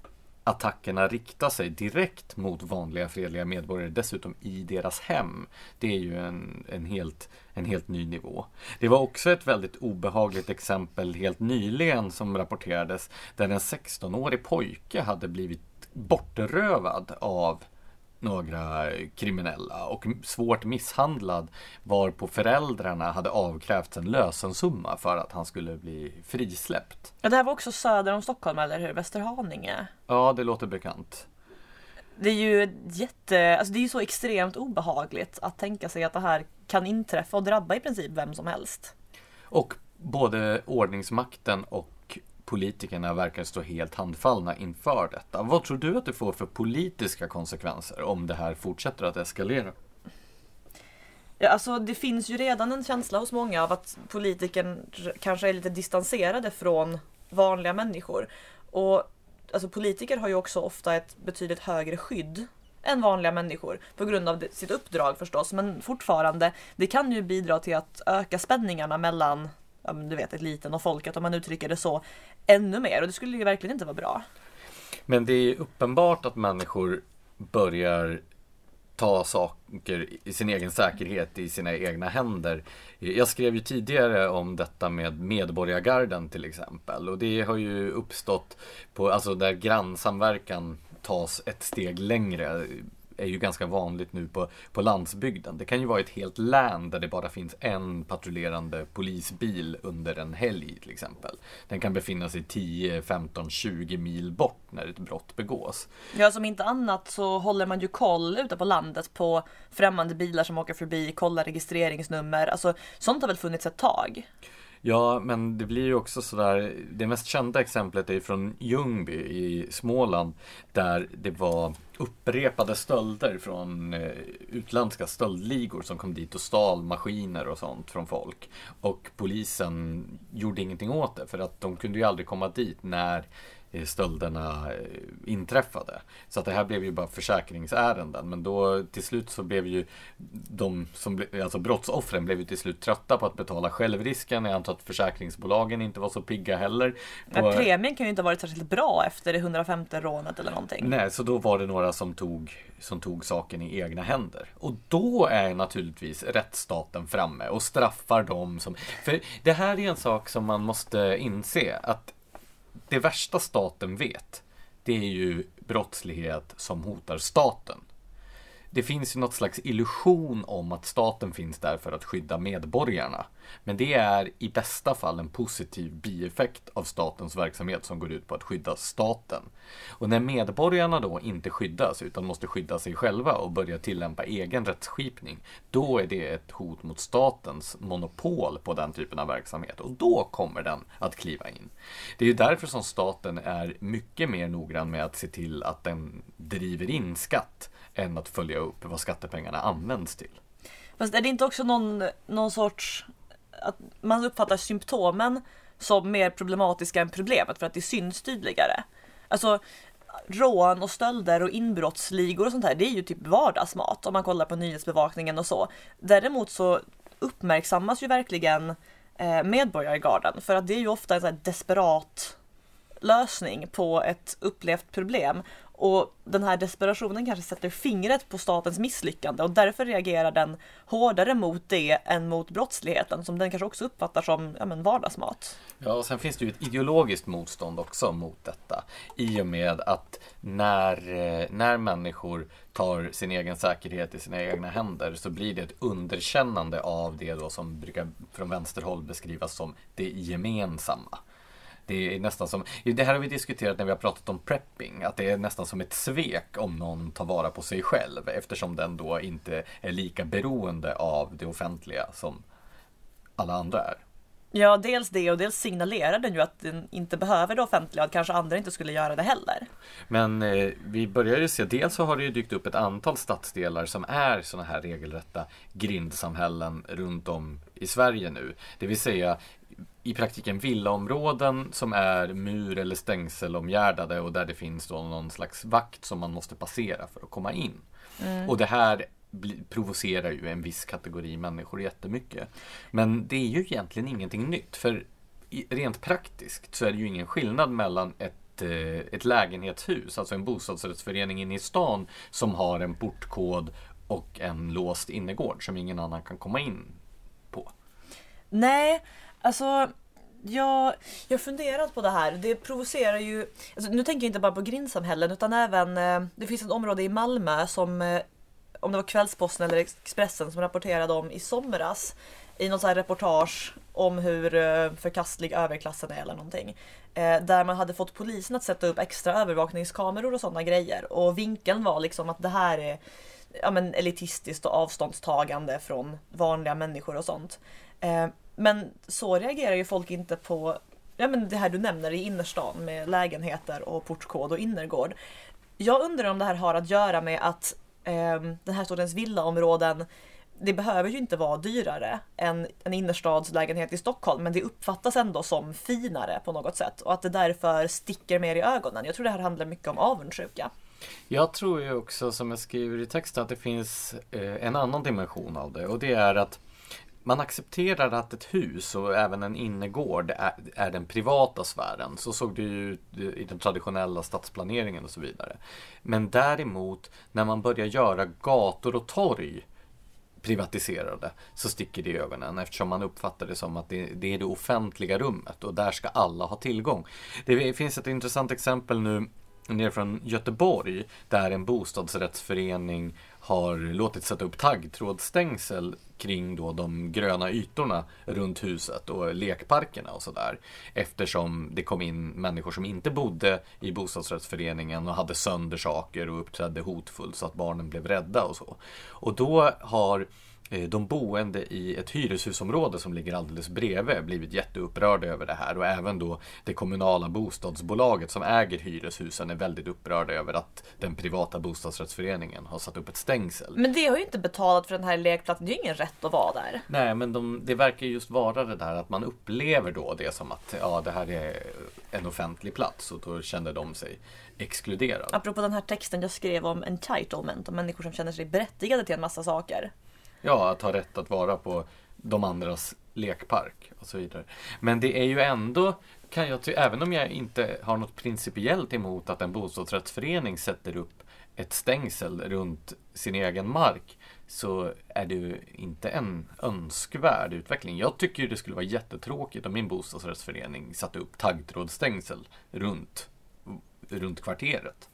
attackerna riktar sig direkt mot vanliga fredliga medborgare, dessutom i deras hem. Det är ju en, en, helt, en helt ny nivå. Det var också ett väldigt obehagligt exempel helt nyligen som rapporterades där en 16-årig pojke hade blivit bortrövad av några kriminella och svårt misshandlad varpå föräldrarna hade avkrävt en lösensumma för att han skulle bli frisläppt. Ja, det här var också söder om Stockholm, eller hur? Västerhaninge? Ja, det låter bekant. Det är ju jätte, alltså det är ju så extremt obehagligt att tänka sig att det här kan inträffa och drabba i princip vem som helst. Och både ordningsmakten och politikerna verkar stå helt handfallna inför detta. Vad tror du att det får för politiska konsekvenser om det här fortsätter att eskalera? Ja, alltså det finns ju redan en känsla hos många av att politiken kanske är lite distanserade från vanliga människor. Och alltså, politiker har ju också ofta ett betydligt högre skydd än vanliga människor på grund av sitt uppdrag förstås. Men fortfarande, det kan ju bidra till att öka spänningarna mellan ja, du vet, ett liten och folket om man uttrycker det så ännu mer och det skulle ju verkligen inte vara bra. Men det är uppenbart att människor börjar ta saker i sin egen säkerhet i sina egna händer. Jag skrev ju tidigare om detta med Medborgargarden till exempel och det har ju uppstått på, alltså där grannsamverkan tas ett steg längre är ju ganska vanligt nu på, på landsbygden. Det kan ju vara ett helt län där det bara finns en patrullerande polisbil under en helg till exempel. Den kan befinna sig 10, 15, 20 mil bort när ett brott begås. Ja, som inte annat så håller man ju koll ute på landet på främmande bilar som åker förbi, kollar registreringsnummer. Alltså sånt har väl funnits ett tag? Ja, men det blir ju också sådär, det mest kända exemplet är från Ljungby i Småland där det var upprepade stölder från eh, utländska stöldligor som kom dit och stal maskiner och sånt från folk. Och polisen gjorde ingenting åt det för att de kunde ju aldrig komma dit när stölderna eh, inträffade. Så att det här blev ju bara försäkringsärenden. Men då till slut så blev ju de som, alltså brottsoffren blev ju till slut trötta på att betala självrisken. Jag antar att försäkringsbolagen inte var så pigga heller. Men på... premien kan ju inte ha varit särskilt bra efter det 150 rånet eller någonting. Nej, så då var det några som tog, som tog saken i egna händer. Och då är naturligtvis rättsstaten framme och straffar dem som... För det här är en sak som man måste inse att det värsta staten vet, det är ju brottslighet som hotar staten. Det finns ju något slags illusion om att staten finns där för att skydda medborgarna. Men det är i bästa fall en positiv bieffekt av statens verksamhet som går ut på att skydda staten. Och när medborgarna då inte skyddas utan måste skydda sig själva och börja tillämpa egen rättsskipning, då är det ett hot mot statens monopol på den typen av verksamhet och då kommer den att kliva in. Det är ju därför som staten är mycket mer noggrann med att se till att den driver in skatt än att följa upp vad skattepengarna används till. Fast är det inte också någon, någon sorts att man uppfattar symptomen som mer problematiska än problemet för att det syns tydligare. Alltså rån och stölder och inbrottsligor och sånt här, det är ju typ vardagsmat om man kollar på nyhetsbevakningen och så. Däremot så uppmärksammas ju verkligen eh, medborgargarden för att det är ju ofta en sån desperat lösning på ett upplevt problem. Och den här desperationen kanske sätter fingret på statens misslyckande och därför reagerar den hårdare mot det än mot brottsligheten som den kanske också uppfattar som ja, men vardagsmat. Ja, och sen finns det ju ett ideologiskt motstånd också mot detta. I och med att när, eh, när människor tar sin egen säkerhet i sina egna händer så blir det ett underkännande av det då som brukar från vänsterhåll beskrivas som det gemensamma. Det är nästan som, det här har vi diskuterat när vi har pratat om prepping, att det är nästan som ett svek om någon tar vara på sig själv eftersom den då inte är lika beroende av det offentliga som alla andra är. Ja, dels det och dels signalerar den ju att den inte behöver det offentliga och att kanske andra inte skulle göra det heller. Men eh, vi börjar ju se, dels så har det ju dykt upp ett antal stadsdelar som är sådana här regelrätta grindsamhällen runt om i Sverige nu. Det vill säga i praktiken villaområden som är mur eller stängselomgärdade och där det finns då någon slags vakt som man måste passera för att komma in. Mm. Och det här provocerar ju en viss kategori människor jättemycket. Men det är ju egentligen ingenting nytt. För rent praktiskt så är det ju ingen skillnad mellan ett, eh, ett lägenhetshus, alltså en bostadsrättsförening inne i stan som har en portkod och en låst innergård som ingen annan kan komma in på. Nej, Alltså, jag, jag har funderat på det här. Det provocerar ju... Alltså, nu tänker jag inte bara på grindsamhällen utan även... Eh, det finns ett område i Malmö som... Eh, om det var Kvällsposten eller Expressen som rapporterade om i somras. I något så här reportage om hur eh, förkastlig överklassen är eller någonting. Eh, där man hade fått polisen att sätta upp extra övervakningskameror och sådana grejer. Och vinkeln var liksom att det här är ja, men elitistiskt och avståndstagande från vanliga människor och sånt. Eh, men så reagerar ju folk inte på ja, men det här du nämner i innerstan med lägenheter och portkod och innergård. Jag undrar om det här har att göra med att eh, den här sortens villaområden det behöver ju inte vara dyrare än en innerstadslägenhet i Stockholm men det uppfattas ändå som finare på något sätt och att det därför sticker mer i ögonen. Jag tror det här handlar mycket om avundsjuka. Jag tror ju också som jag skriver i texten att det finns eh, en annan dimension av det och det är att man accepterar att ett hus och även en innergård är, är den privata sfären. Så såg det ju ut i den traditionella stadsplaneringen och så vidare. Men däremot när man börjar göra gator och torg privatiserade så sticker det i ögonen eftersom man uppfattar det som att det, det är det offentliga rummet och där ska alla ha tillgång. Det finns ett intressant exempel nu ner från Göteborg där en bostadsrättsförening har låtit sätta upp taggtrådsstängsel kring då de gröna ytorna runt huset och lekparkerna och sådär. Eftersom det kom in människor som inte bodde i bostadsrättsföreningen och hade sönder saker och uppträdde hotfullt så att barnen blev rädda och så. Och då har Eh, de boende i ett hyreshusområde som ligger alldeles bredvid blivit jätteupprörda över det här och även då det kommunala bostadsbolaget som äger hyreshusen är väldigt upprörda över att den privata bostadsrättsföreningen har satt upp ett stängsel. Men det har ju inte betalat för den här lekplatsen, det är ju ingen rätt att vara där. Nej, men de, det verkar just vara det där att man upplever då det som att ja, det här är en offentlig plats och då känner de sig exkluderade. Apropå den här texten jag skrev om entitlement, om människor som känner sig berättigade till en massa saker. Ja, att ha rätt att vara på de andras lekpark och så vidare. Men det är ju ändå, kan jag även om jag inte har något principiellt emot att en bostadsrättsförening sätter upp ett stängsel runt sin egen mark så är det ju inte en önskvärd utveckling. Jag tycker det skulle vara jättetråkigt om min bostadsrättsförening satte upp taggtrådsstängsel runt, runt kvarteret.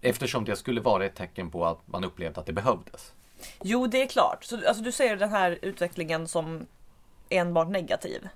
Eftersom det skulle vara ett tecken på att man upplevde att det behövdes. Jo, det är klart. Så, alltså, du ser den här utvecklingen som enbart negativ.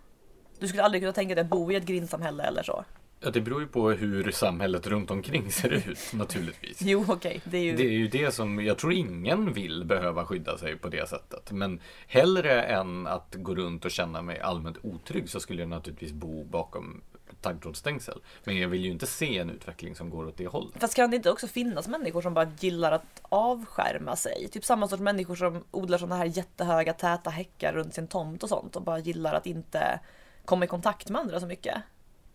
Du skulle aldrig kunna tänka dig att bo i ett grindsamhälle eller så. Ja, det beror ju på hur samhället runt omkring ser ut naturligtvis. jo, okej. Okay. Det, ju... det är ju det som, jag tror ingen vill behöva skydda sig på det sättet. Men hellre än att gå runt och känna mig allmänt otrygg så skulle jag naturligtvis bo bakom taggtrådsstängsel. Men jag vill ju inte se en utveckling som går åt det hållet. Fast kan det inte också finnas människor som bara gillar att avskärma sig? Typ samma sorts människor som odlar sådana här jättehöga täta häckar runt sin tomt och sånt och bara gillar att inte komma i kontakt med andra så mycket.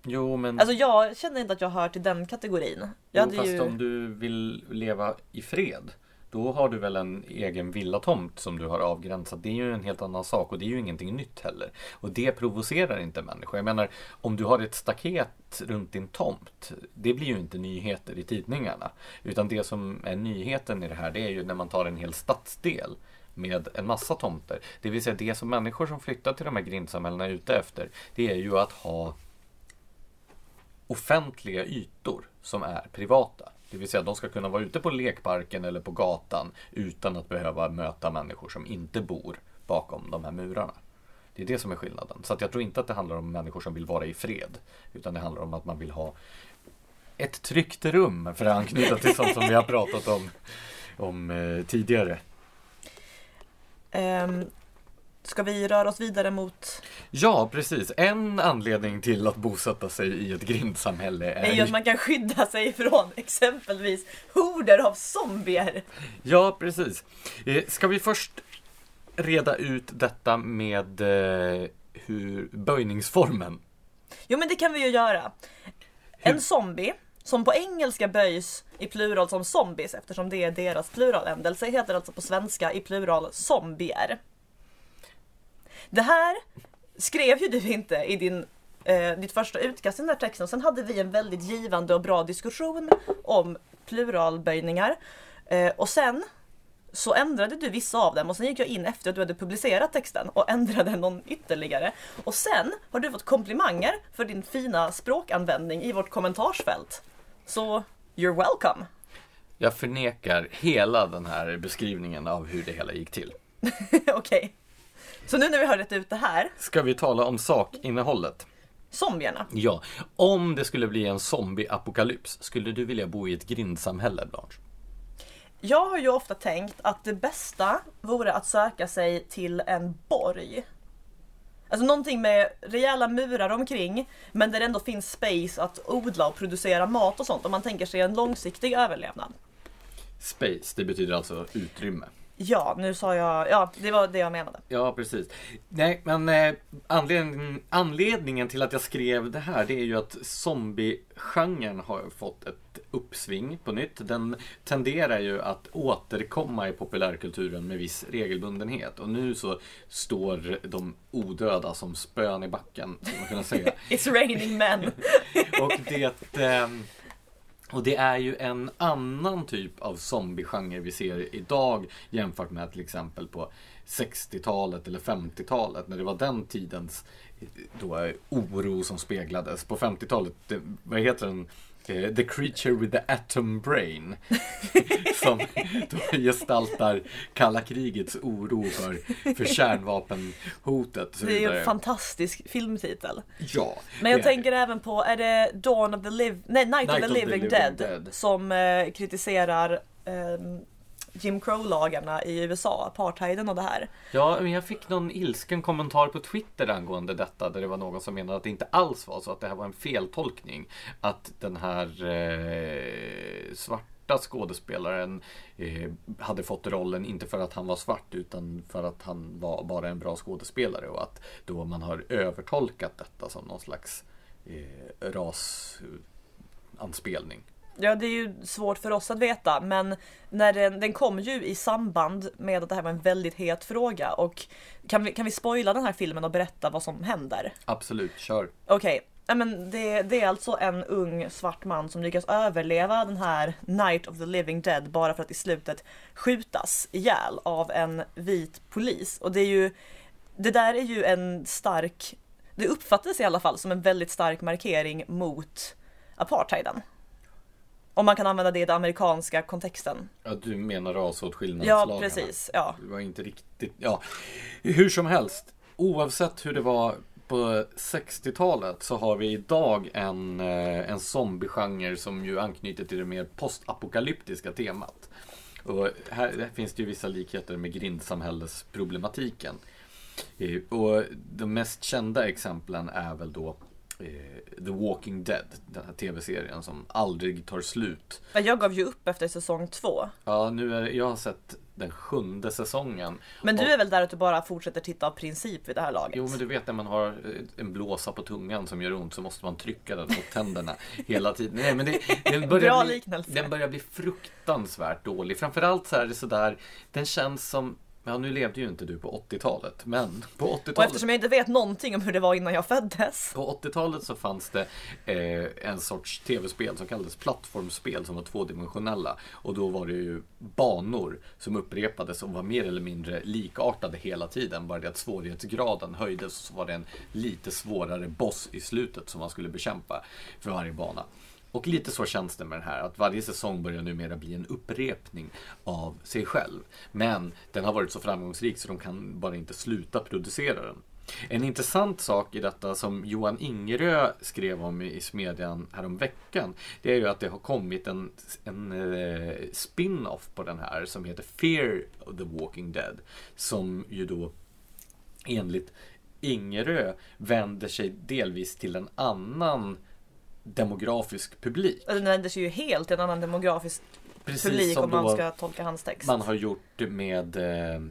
Jo, men... Alltså jag känner inte att jag hör till den kategorin. Jag jo, fast ju... om du vill leva i fred då har du väl en egen villatomt som du har avgränsat. Det är ju en helt annan sak och det är ju ingenting nytt heller. Och det provocerar inte människor. Jag menar, om du har ett staket runt din tomt, det blir ju inte nyheter i tidningarna. Utan det som är nyheten i det här, det är ju när man tar en hel stadsdel med en massa tomter. Det vill säga det som människor som flyttar till de här grindsamhällena är ute efter, det är ju att ha offentliga ytor som är privata. Det vill säga de ska kunna vara ute på lekparken eller på gatan utan att behöva möta människor som inte bor bakom de här murarna. Det är det som är skillnaden. Så att jag tror inte att det handlar om människor som vill vara i fred. Utan det handlar om att man vill ha ett tryggt rum för att anknyta till sånt som vi har pratat om, om eh, tidigare. Um, ska vi röra oss vidare mot? Ja, precis. En anledning till att bosätta sig i ett grindsamhälle är, är ju att man kan skydda sig från exempelvis horder av zombier. Ja, precis. Eh, ska vi först reda ut detta med eh, hur böjningsformen? Jo, men det kan vi ju göra. En zombie som på engelska böjs i plural som zombies eftersom det är deras pluraländelse heter alltså på svenska i plural zombier. Det här skrev ju du inte i din, eh, ditt första utkast i den här texten. Sen hade vi en väldigt givande och bra diskussion om pluralböjningar. Eh, och sen så ändrade du vissa av dem och sen gick jag in efter att du hade publicerat texten och ändrade någon ytterligare. Och sen har du fått komplimanger för din fina språkanvändning i vårt kommentarsfält. Så you're welcome! Jag förnekar hela den här beskrivningen av hur det hela gick till. Okej. Okay. Så nu när vi har rätt ut det här. Ska vi tala om sakinnehållet? Zombierna? Ja. Om det skulle bli en zombieapokalyps, skulle du vilja bo i ett grindsamhälle, Blanche? Jag har ju ofta tänkt att det bästa vore att söka sig till en borg. Alltså någonting med rejäla murar omkring men där det ändå finns space att odla och producera mat och sånt om man tänker sig en långsiktig överlevnad. Space, det betyder alltså utrymme. Ja, nu sa jag, ja det var det jag menade. Ja, precis. Nej, men eh, anledning, anledningen till att jag skrev det här det är ju att zombie-genren har fått ett uppsving på nytt. Den tenderar ju att återkomma i populärkulturen med viss regelbundenhet. Och nu så står de odöda som spön i backen, skulle man kunna säga. It's raining men. och det... Eh, och det är ju en annan typ av zombiegenre vi ser idag jämfört med till exempel på 60-talet eller 50-talet när det var den tidens eh, då, eh, oro som speglades. På 50-talet, vad heter den? Eh, the Creature with the Atom Brain. som då gestaltar kalla krigets oro för, för kärnvapenhotet. Det är ju en fantastisk filmtitel. Ja. Men jag tänker även på, är det Dawn of the Live, nej, Night, Night of, the, of Living, the Living Dead, Dead, som eh, kritiserar eh, Jim Crow-lagarna i USA, apartheiden och det här. Ja, men jag fick någon ilsken kommentar på Twitter angående detta där det var någon som menade att det inte alls var så att det här var en feltolkning. Att den här eh, svarta skådespelaren eh, hade fått rollen inte för att han var svart utan för att han var bara en bra skådespelare och att då man har övertolkat detta som någon slags eh, rasanspelning. Ja, det är ju svårt för oss att veta, men när den, den kom ju i samband med att det här var en väldigt het fråga och kan vi, kan vi spoila den här filmen och berätta vad som händer? Absolut, kör. Okej, okay. men det, det, är alltså en ung svart man som lyckas överleva den här Night of the Living Dead bara för att i slutet skjutas ihjäl av en vit polis. Och det är ju, det där är ju en stark, det uppfattades i alla fall som en väldigt stark markering mot apartheiden. Om man kan använda det i den amerikanska kontexten. Ja, du menar rasåtskillnadslagarna? Ja, precis. Ja. Det var inte riktigt, ja. Hur som helst, oavsett hur det var på 60-talet så har vi idag en, eh, en zombiegenre som ju anknyter till det mer postapokalyptiska temat. Och här, här finns det ju vissa likheter med grindsamhällesproblematiken. Eh, och de mest kända exemplen är väl då The Walking Dead, den här tv-serien som aldrig tar slut. Jag gav ju upp efter säsong två. Ja, nu är, jag har sett den sjunde säsongen. Men du Och- är väl där att du bara fortsätter titta av princip vid det här laget? Jo men du vet när man har eh, en blåsa på tungan som gör ont så måste man trycka den mot tänderna hela tiden. Nej, men det, den, börjar Bra bli, liknelse. den börjar bli fruktansvärt dålig. Framförallt så är det sådär, den känns som Ja, nu levde ju inte du på 80-talet, men på Och 80-talet eftersom jag inte vet någonting om hur det var innan jag föddes. på 80-talet så fanns det eh, en sorts tv-spel som kallades plattformsspel som var tvådimensionella. Och då var det ju banor som upprepades och var mer eller mindre likartade hela tiden. Bara det att svårighetsgraden höjdes och så var det en lite svårare boss i slutet som man skulle bekämpa för varje bana. Och lite så känns det med den här, att varje säsong börjar numera bli en upprepning av sig själv. Men den har varit så framgångsrik så de kan bara inte sluta producera den. En intressant sak i detta som Johan Ingerö skrev om i Smedjan häromveckan. Det är ju att det har kommit en, en eh, spin-off på den här som heter Fear of the Walking Dead. Som ju då enligt Ingerö vänder sig delvis till en annan demografisk publik. Den vänder sig ju helt till en annan demografisk Precis publik om man ska tolka hans text. man har gjort med eh,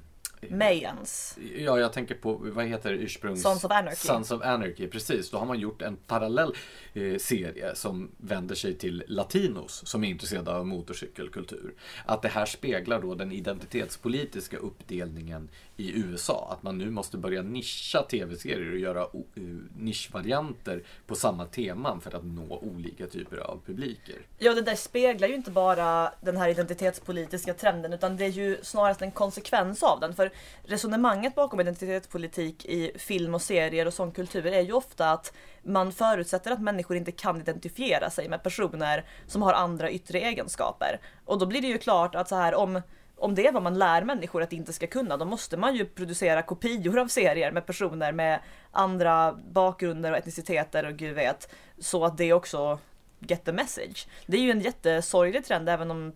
Mayans. Ja, jag tänker på, vad heter det, ursprungs... Sons of Anarchy. Sons of Anarchy, precis. Då har man gjort en parallell eh, serie som vänder sig till latinos som är intresserade av motorcykelkultur. Att det här speglar då den identitetspolitiska uppdelningen i USA. Att man nu måste börja nischa tv-serier och göra eh, nischvarianter på samma teman för att nå olika typer av publiker. Ja, det där speglar ju inte bara den här identitetspolitiska trenden utan det är ju snarast en konsekvens av den. För resonemanget bakom identitetspolitik i film och serier och sån kultur är ju ofta att man förutsätter att människor inte kan identifiera sig med personer som har andra yttre egenskaper. Och då blir det ju klart att så här om om det är vad man lär människor att inte ska kunna, då måste man ju producera kopior av serier med personer med andra bakgrunder och etniciteter och gud vet. Så att det också get the message. Det är ju en jättesorglig trend även om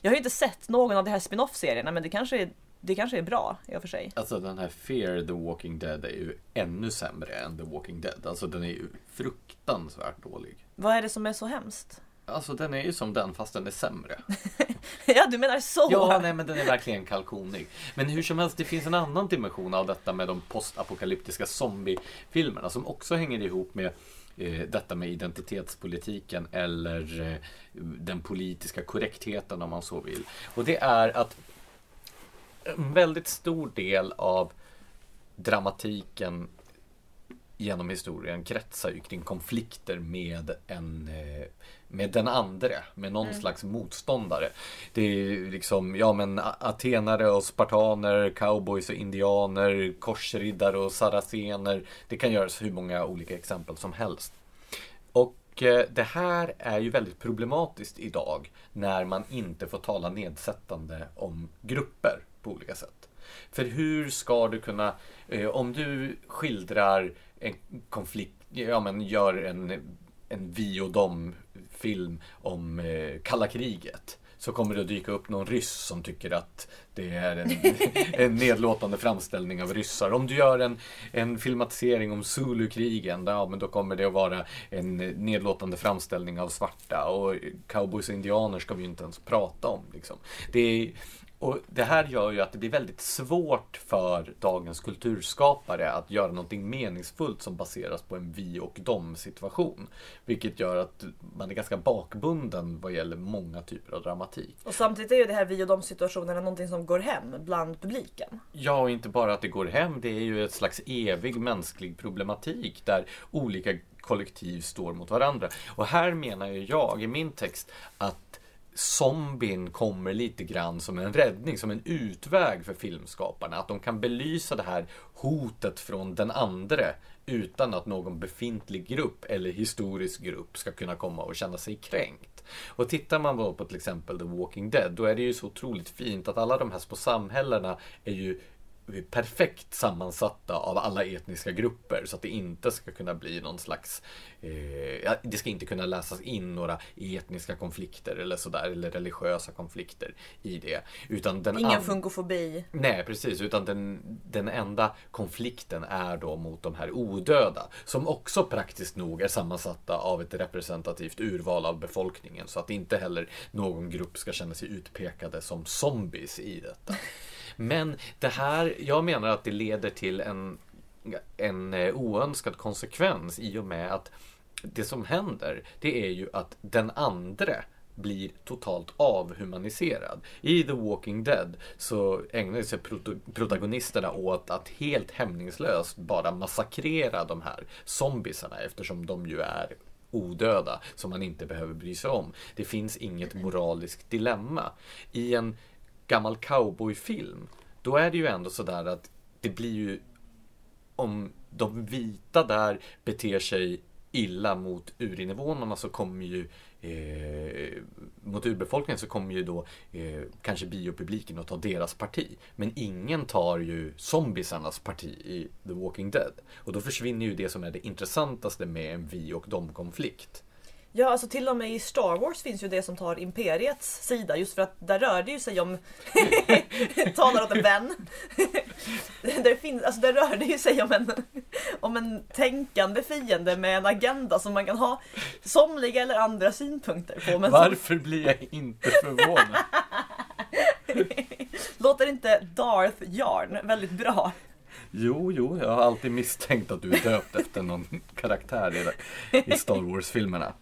jag har ju inte sett någon av de här spin-off-serierna men det kanske är, det kanske är bra i och för sig. Alltså den här Fear the Walking Dead är ju ännu sämre än The Walking Dead. Alltså den är ju fruktansvärt dålig. Vad är det som är så hemskt? Alltså den är ju som den fast den är sämre. ja, du menar så! Ja, nej men den är verkligen kalkonig. Men hur som helst, det finns en annan dimension av detta med de postapokalyptiska zombiefilmerna som också hänger ihop med eh, detta med identitetspolitiken eller eh, den politiska korrektheten om man så vill. Och det är att en väldigt stor del av dramatiken genom historien kretsar ju kring konflikter med en eh, med den andre, med någon slags motståndare. Det är ju liksom, ja men atenare och spartaner, cowboys och indianer, korsriddare och saracener. Det kan göras hur många olika exempel som helst. Och eh, det här är ju väldigt problematiskt idag när man inte får tala nedsättande om grupper på olika sätt. För hur ska du kunna, eh, om du skildrar en konflikt, ja men gör en, en vi och dem film om eh, kalla kriget. Så kommer det att dyka upp någon ryss som tycker att det är en, en nedlåtande framställning av ryssar. Om du gör en, en filmatisering om Zulu-krigen, ja, men då kommer det att vara en nedlåtande framställning av svarta. Och cowboys och indianer ska vi ju inte ens prata om. Liksom. Det, är, och det här gör ju att det blir väldigt svårt för dagens kulturskapare att göra någonting meningsfullt som baseras på en vi och dem situation. Vilket gör att man är ganska bakbunden vad gäller många typer av dramatik. Och samtidigt är ju det här vi och de situationerna någonting som går hem bland publiken. Ja, och inte bara att det går hem, det är ju ett slags evig mänsklig problematik där olika kollektiv står mot varandra. Och här menar ju jag i min text att zombien kommer lite grann som en räddning, som en utväg för filmskaparna. Att de kan belysa det här hotet från den andre utan att någon befintlig grupp eller historisk grupp ska kunna komma och känna sig kränkt. Och tittar man då på till exempel The Walking Dead, då är det ju så otroligt fint att alla de här små samhällena är ju perfekt sammansatta av alla etniska grupper så att det inte ska kunna bli någon slags eh, Det ska inte kunna läsas in några etniska konflikter eller sådär eller religiösa konflikter i det. Utan den Ingen funkofobi. Nej precis, utan den, den enda konflikten är då mot de här odöda som också praktiskt nog är sammansatta av ett representativt urval av befolkningen så att inte heller någon grupp ska känna sig utpekade som zombies i detta. Men det här, jag menar att det leder till en, en eh, oönskad konsekvens i och med att det som händer, det är ju att den andre blir totalt avhumaniserad. I The Walking Dead så ägnar sig protagonisterna åt att helt hämningslöst bara massakrera de här zombisarna eftersom de ju är odöda som man inte behöver bry sig om. Det finns inget moraliskt dilemma. I en gammal cowboyfilm, då är det ju ändå sådär att det blir ju om de vita där beter sig illa mot urinvånarna så kommer ju eh, mot urbefolkningen så kommer ju då eh, kanske biopubliken att ta deras parti. Men ingen tar ju zombisarnas parti i The Walking Dead. Och då försvinner ju det som är det intressantaste med en vi och dom-konflikt. Ja, alltså till och med i Star Wars finns ju det som tar Imperiets sida just för att där rör det ju sig om... talar åt en vän. där, finns, alltså där rör det ju sig om en, om en tänkande fiende med en agenda som man kan ha somliga eller andra synpunkter på. Men Varför som... blir jag inte förvånad? Låter inte Darth Yarn väldigt bra? Jo, jo, jag har alltid misstänkt att du är döpt efter någon karaktär i, i Star Wars-filmerna.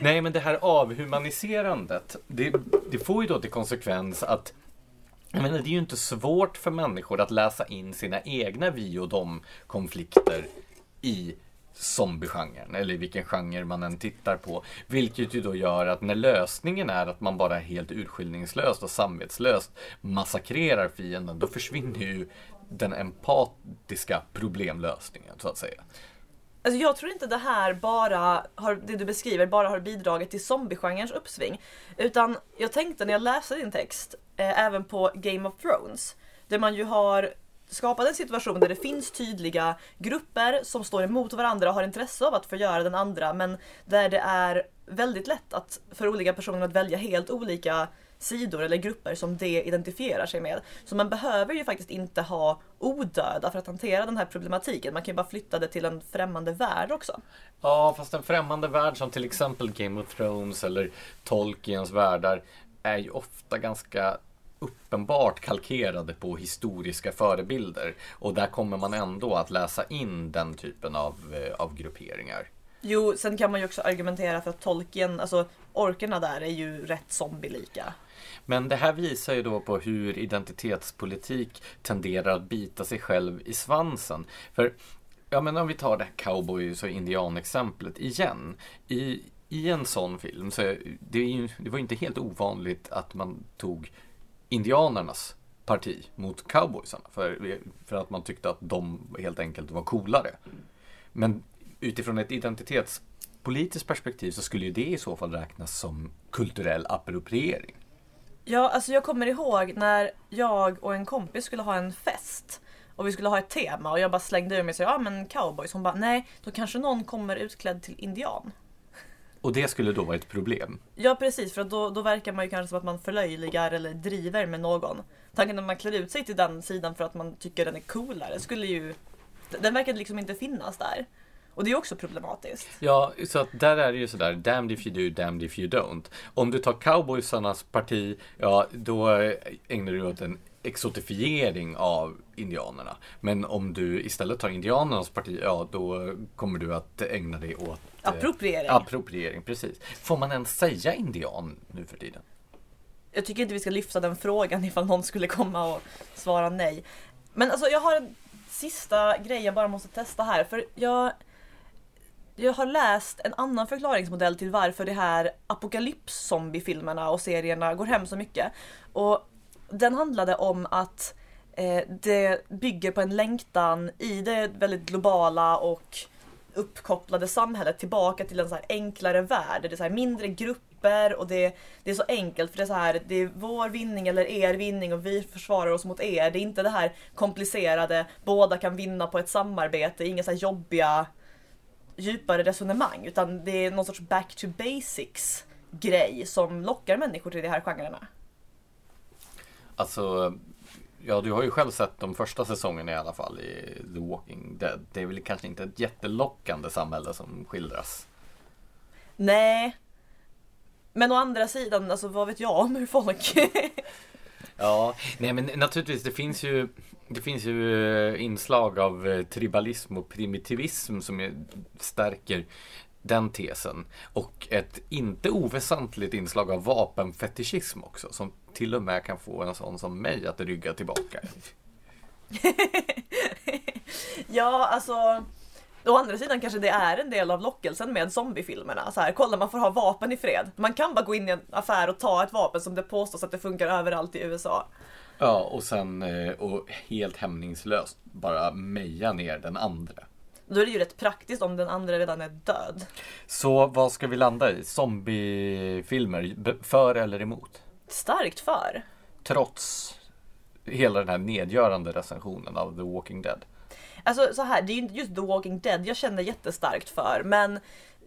Nej, men det här avhumaniserandet, det, det får ju då till konsekvens att jag menar, det är ju inte svårt för människor att läsa in sina egna vi och dom konflikter i zombiegenren, eller vilken genre man än tittar på. Vilket ju då gör att när lösningen är att man bara helt urskillningslöst och samvetslöst massakrerar fienden, då försvinner ju den empatiska problemlösningen, så att säga. Alltså jag tror inte det här bara har, det du beskriver, bara har bidragit till zombiegenrens uppsving. Utan jag tänkte när jag läste din text, eh, även på Game of Thrones, där man ju har skapat en situation där det finns tydliga grupper som står emot varandra och har intresse av att förgöra den andra, men där det är väldigt lätt att för olika personer att välja helt olika sidor eller grupper som det identifierar sig med. Så man behöver ju faktiskt inte ha odöda för att hantera den här problematiken. Man kan ju bara flytta det till en främmande värld också. Ja, fast en främmande värld som till exempel Game of Thrones eller Tolkiens världar är ju ofta ganska uppenbart kalkerade på historiska förebilder. Och där kommer man ändå att läsa in den typen av, eh, av grupperingar. Jo, sen kan man ju också argumentera för att Tolkien, alltså orkerna där är ju rätt zombielika. Men det här visar ju då på hur identitetspolitik tenderar att bita sig själv i svansen. För Ja men om vi tar det här cowboys och indianexemplet igen. I, I en sån film så det, ju, det var inte helt ovanligt att man tog indianernas parti mot cowboysarna. För, för att man tyckte att de helt enkelt var coolare. Men utifrån ett identitetspolitiskt perspektiv så skulle ju det i så fall räknas som kulturell appropriering. Ja, alltså jag kommer ihåg när jag och en kompis skulle ha en fest och vi skulle ha ett tema och jag bara slängde ur mig så ja men cowboys. Hon bara nej, då kanske någon kommer utklädd till indian. Och det skulle då vara ett problem? Ja precis, för då, då verkar man ju kanske som att man förlöjligar eller driver med någon. Tanken att man klär ut sig till den sidan för att man tycker den är coolare skulle ju... Den verkar liksom inte finnas där. Och det är också problematiskt. Ja, så att där är det ju sådär, damned if you do, damned if you don't. Om du tar cowboysarnas parti, ja då ägnar du åt en exotifiering av indianerna. Men om du istället tar indianernas parti, ja då kommer du att ägna dig åt eh, appropriering. Eh, appropriering, precis. Får man ens säga indian nu för tiden? Jag tycker inte vi ska lyfta den frågan ifall någon skulle komma och svara nej. Men alltså jag har en sista grej jag bara måste testa här. För jag jag har läst en annan förklaringsmodell till varför de här apokalyps-zombiefilmerna och serierna går hem så mycket. Och den handlade om att eh, det bygger på en längtan i det väldigt globala och uppkopplade samhället tillbaka till en så enklare värld. Det är så mindre grupper grupper och det, det är så enkelt för det är så här, det är vår vinning eller er vinning och vi försvarar oss mot er. Det är inte det här komplicerade, båda kan vinna på ett samarbete, inga så här jobbiga djupare resonemang utan det är någon sorts back to basics grej som lockar människor till de här genrerna. Alltså, ja du har ju själv sett de första säsongerna i alla fall i The Walking Dead. Det är väl kanske inte ett jättelockande samhälle som skildras. Nej. Men å andra sidan, alltså vad vet jag om hur folk... ja, nej men naturligtvis det finns ju det finns ju eh, inslag av eh, tribalism och primitivism som stärker den tesen. Och ett inte oväsentligt inslag av vapenfetischism också. Som till och med kan få en sån som mig att rygga tillbaka. ja, alltså. Å andra sidan kanske det är en del av lockelsen med zombiefilmerna. Så här, kolla man får ha vapen i fred. Man kan bara gå in i en affär och ta ett vapen som det påstås att det funkar överallt i USA. Ja, och sen eh, och helt hämningslöst bara meja ner den andra. Då är det ju rätt praktiskt om den andra redan är död. Så vad ska vi landa i? Zombiefilmer, för eller emot? Starkt för. Trots hela den här nedgörande recensionen av The Walking Dead. Alltså så här, det är ju inte just The Walking Dead jag känner jättestarkt för, men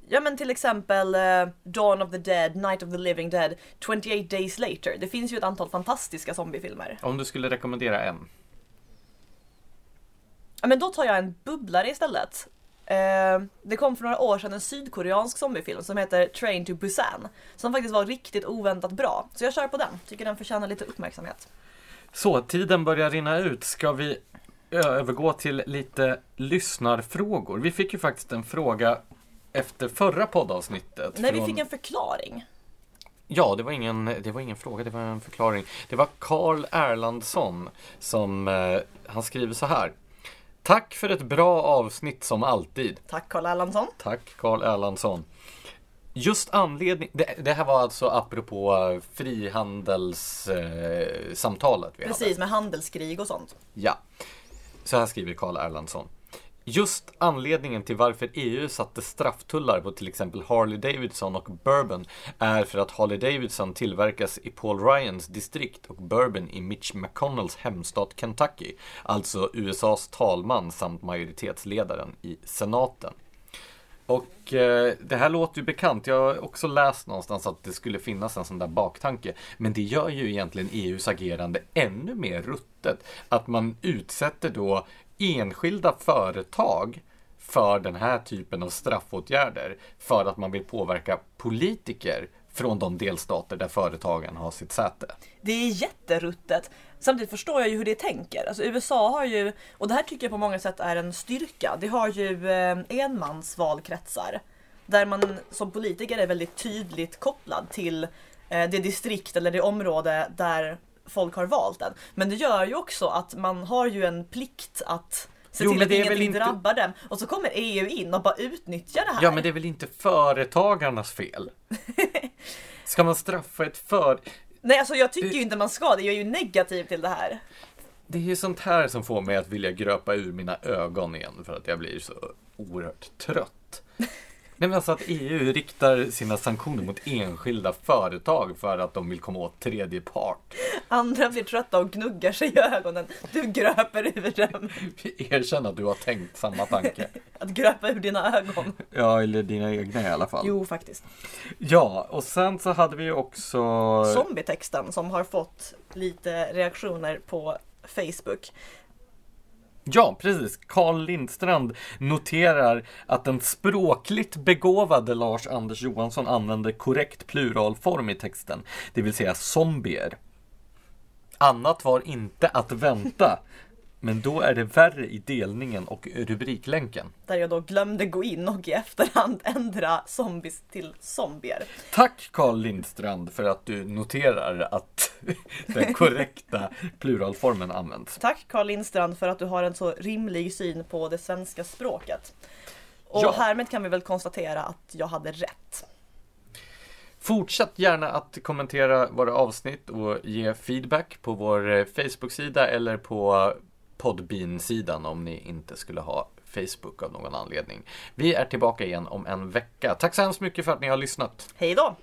Ja men till exempel uh, Dawn of the Dead, Night of the Living Dead, 28 Days Later. Det finns ju ett antal fantastiska zombiefilmer. Om du skulle rekommendera en? Ja men då tar jag en bubblare istället. Uh, det kom för några år sedan en sydkoreansk zombiefilm som heter Train to Busan. Som faktiskt var riktigt oväntat bra. Så jag kör på den. Tycker den förtjänar lite uppmärksamhet. Så, tiden börjar rinna ut. Ska vi övergå till lite lyssnarfrågor? Vi fick ju faktiskt en fråga efter förra poddavsnittet. Nej, från... vi fick en förklaring. Ja, det var, ingen, det var ingen fråga, det var en förklaring. Det var Karl Erlandsson som eh, han skriver så här. Tack för ett bra avsnitt som alltid. Tack Karl Erlandsson. Tack Karl Erlandsson. Just anledning, det, det, här var alltså apropå frihandelssamtalet. Eh, Precis, hade. med handelskrig och sånt. Ja, så här skriver Karl Erlandsson. Just anledningen till varför EU satte strafftullar på till exempel Harley Davidson och Bourbon är för att Harley Davidson tillverkas i Paul Ryans distrikt och Bourbon i Mitch McConnells hemstat Kentucky, alltså USAs talman samt majoritetsledaren i senaten. Och eh, det här låter ju bekant. Jag har också läst någonstans att det skulle finnas en sån där baktanke. Men det gör ju egentligen EUs agerande ännu mer ruttet. Att man utsätter då enskilda företag för den här typen av straffåtgärder för att man vill påverka politiker från de delstater där företagen har sitt säte. Det är jätteruttet. Samtidigt förstår jag ju hur det tänker. Alltså USA har ju, och det här tycker jag på många sätt är en styrka, det har ju eh, enmansvalkretsar. Där man som politiker är väldigt tydligt kopplad till eh, det distrikt eller det område där folk har valt den. Men det gör ju också att man har ju en plikt att se jo, till att ingenting inte... drabbar dem. Och så kommer EU in och bara utnyttjar det här. Ja, men det är väl inte företagarnas fel? Ska man straffa ett för... Nej, alltså jag tycker ju inte man ska det. Jag är ju negativ till det här. Det är ju sånt här som får mig att vilja gröpa ur mina ögon igen för att jag blir så oerhört trött. Nej men alltså att EU riktar sina sanktioner mot enskilda företag för att de vill komma åt tredje part. Andra blir trötta och gnuggar sig i ögonen. Du gröper ur dem. Erkänn att du har tänkt samma tanke. att gröpa ur dina ögon. Ja, eller dina egna i alla fall. Jo, faktiskt. Ja, och sen så hade vi också... Zombietexten som har fått lite reaktioner på Facebook. Ja, precis. Carl Lindstrand noterar att den språkligt begåvade Lars-Anders Johansson använder korrekt pluralform i texten, det vill säga zombier. Annat var inte att vänta. Men då är det värre i delningen och rubriklänken. Där jag då glömde gå in och i efterhand ändra zombies till zombier. Tack Carl Lindstrand för att du noterar att den korrekta pluralformen används. Tack Carl Lindstrand för att du har en så rimlig syn på det svenska språket. Och ja. härmed kan vi väl konstatera att jag hade rätt. Fortsätt gärna att kommentera våra avsnitt och ge feedback på vår eh, Facebook-sida eller på Podbean-sidan om ni inte skulle ha Facebook av någon anledning. Vi är tillbaka igen om en vecka. Tack så hemskt mycket för att ni har lyssnat. Hej då!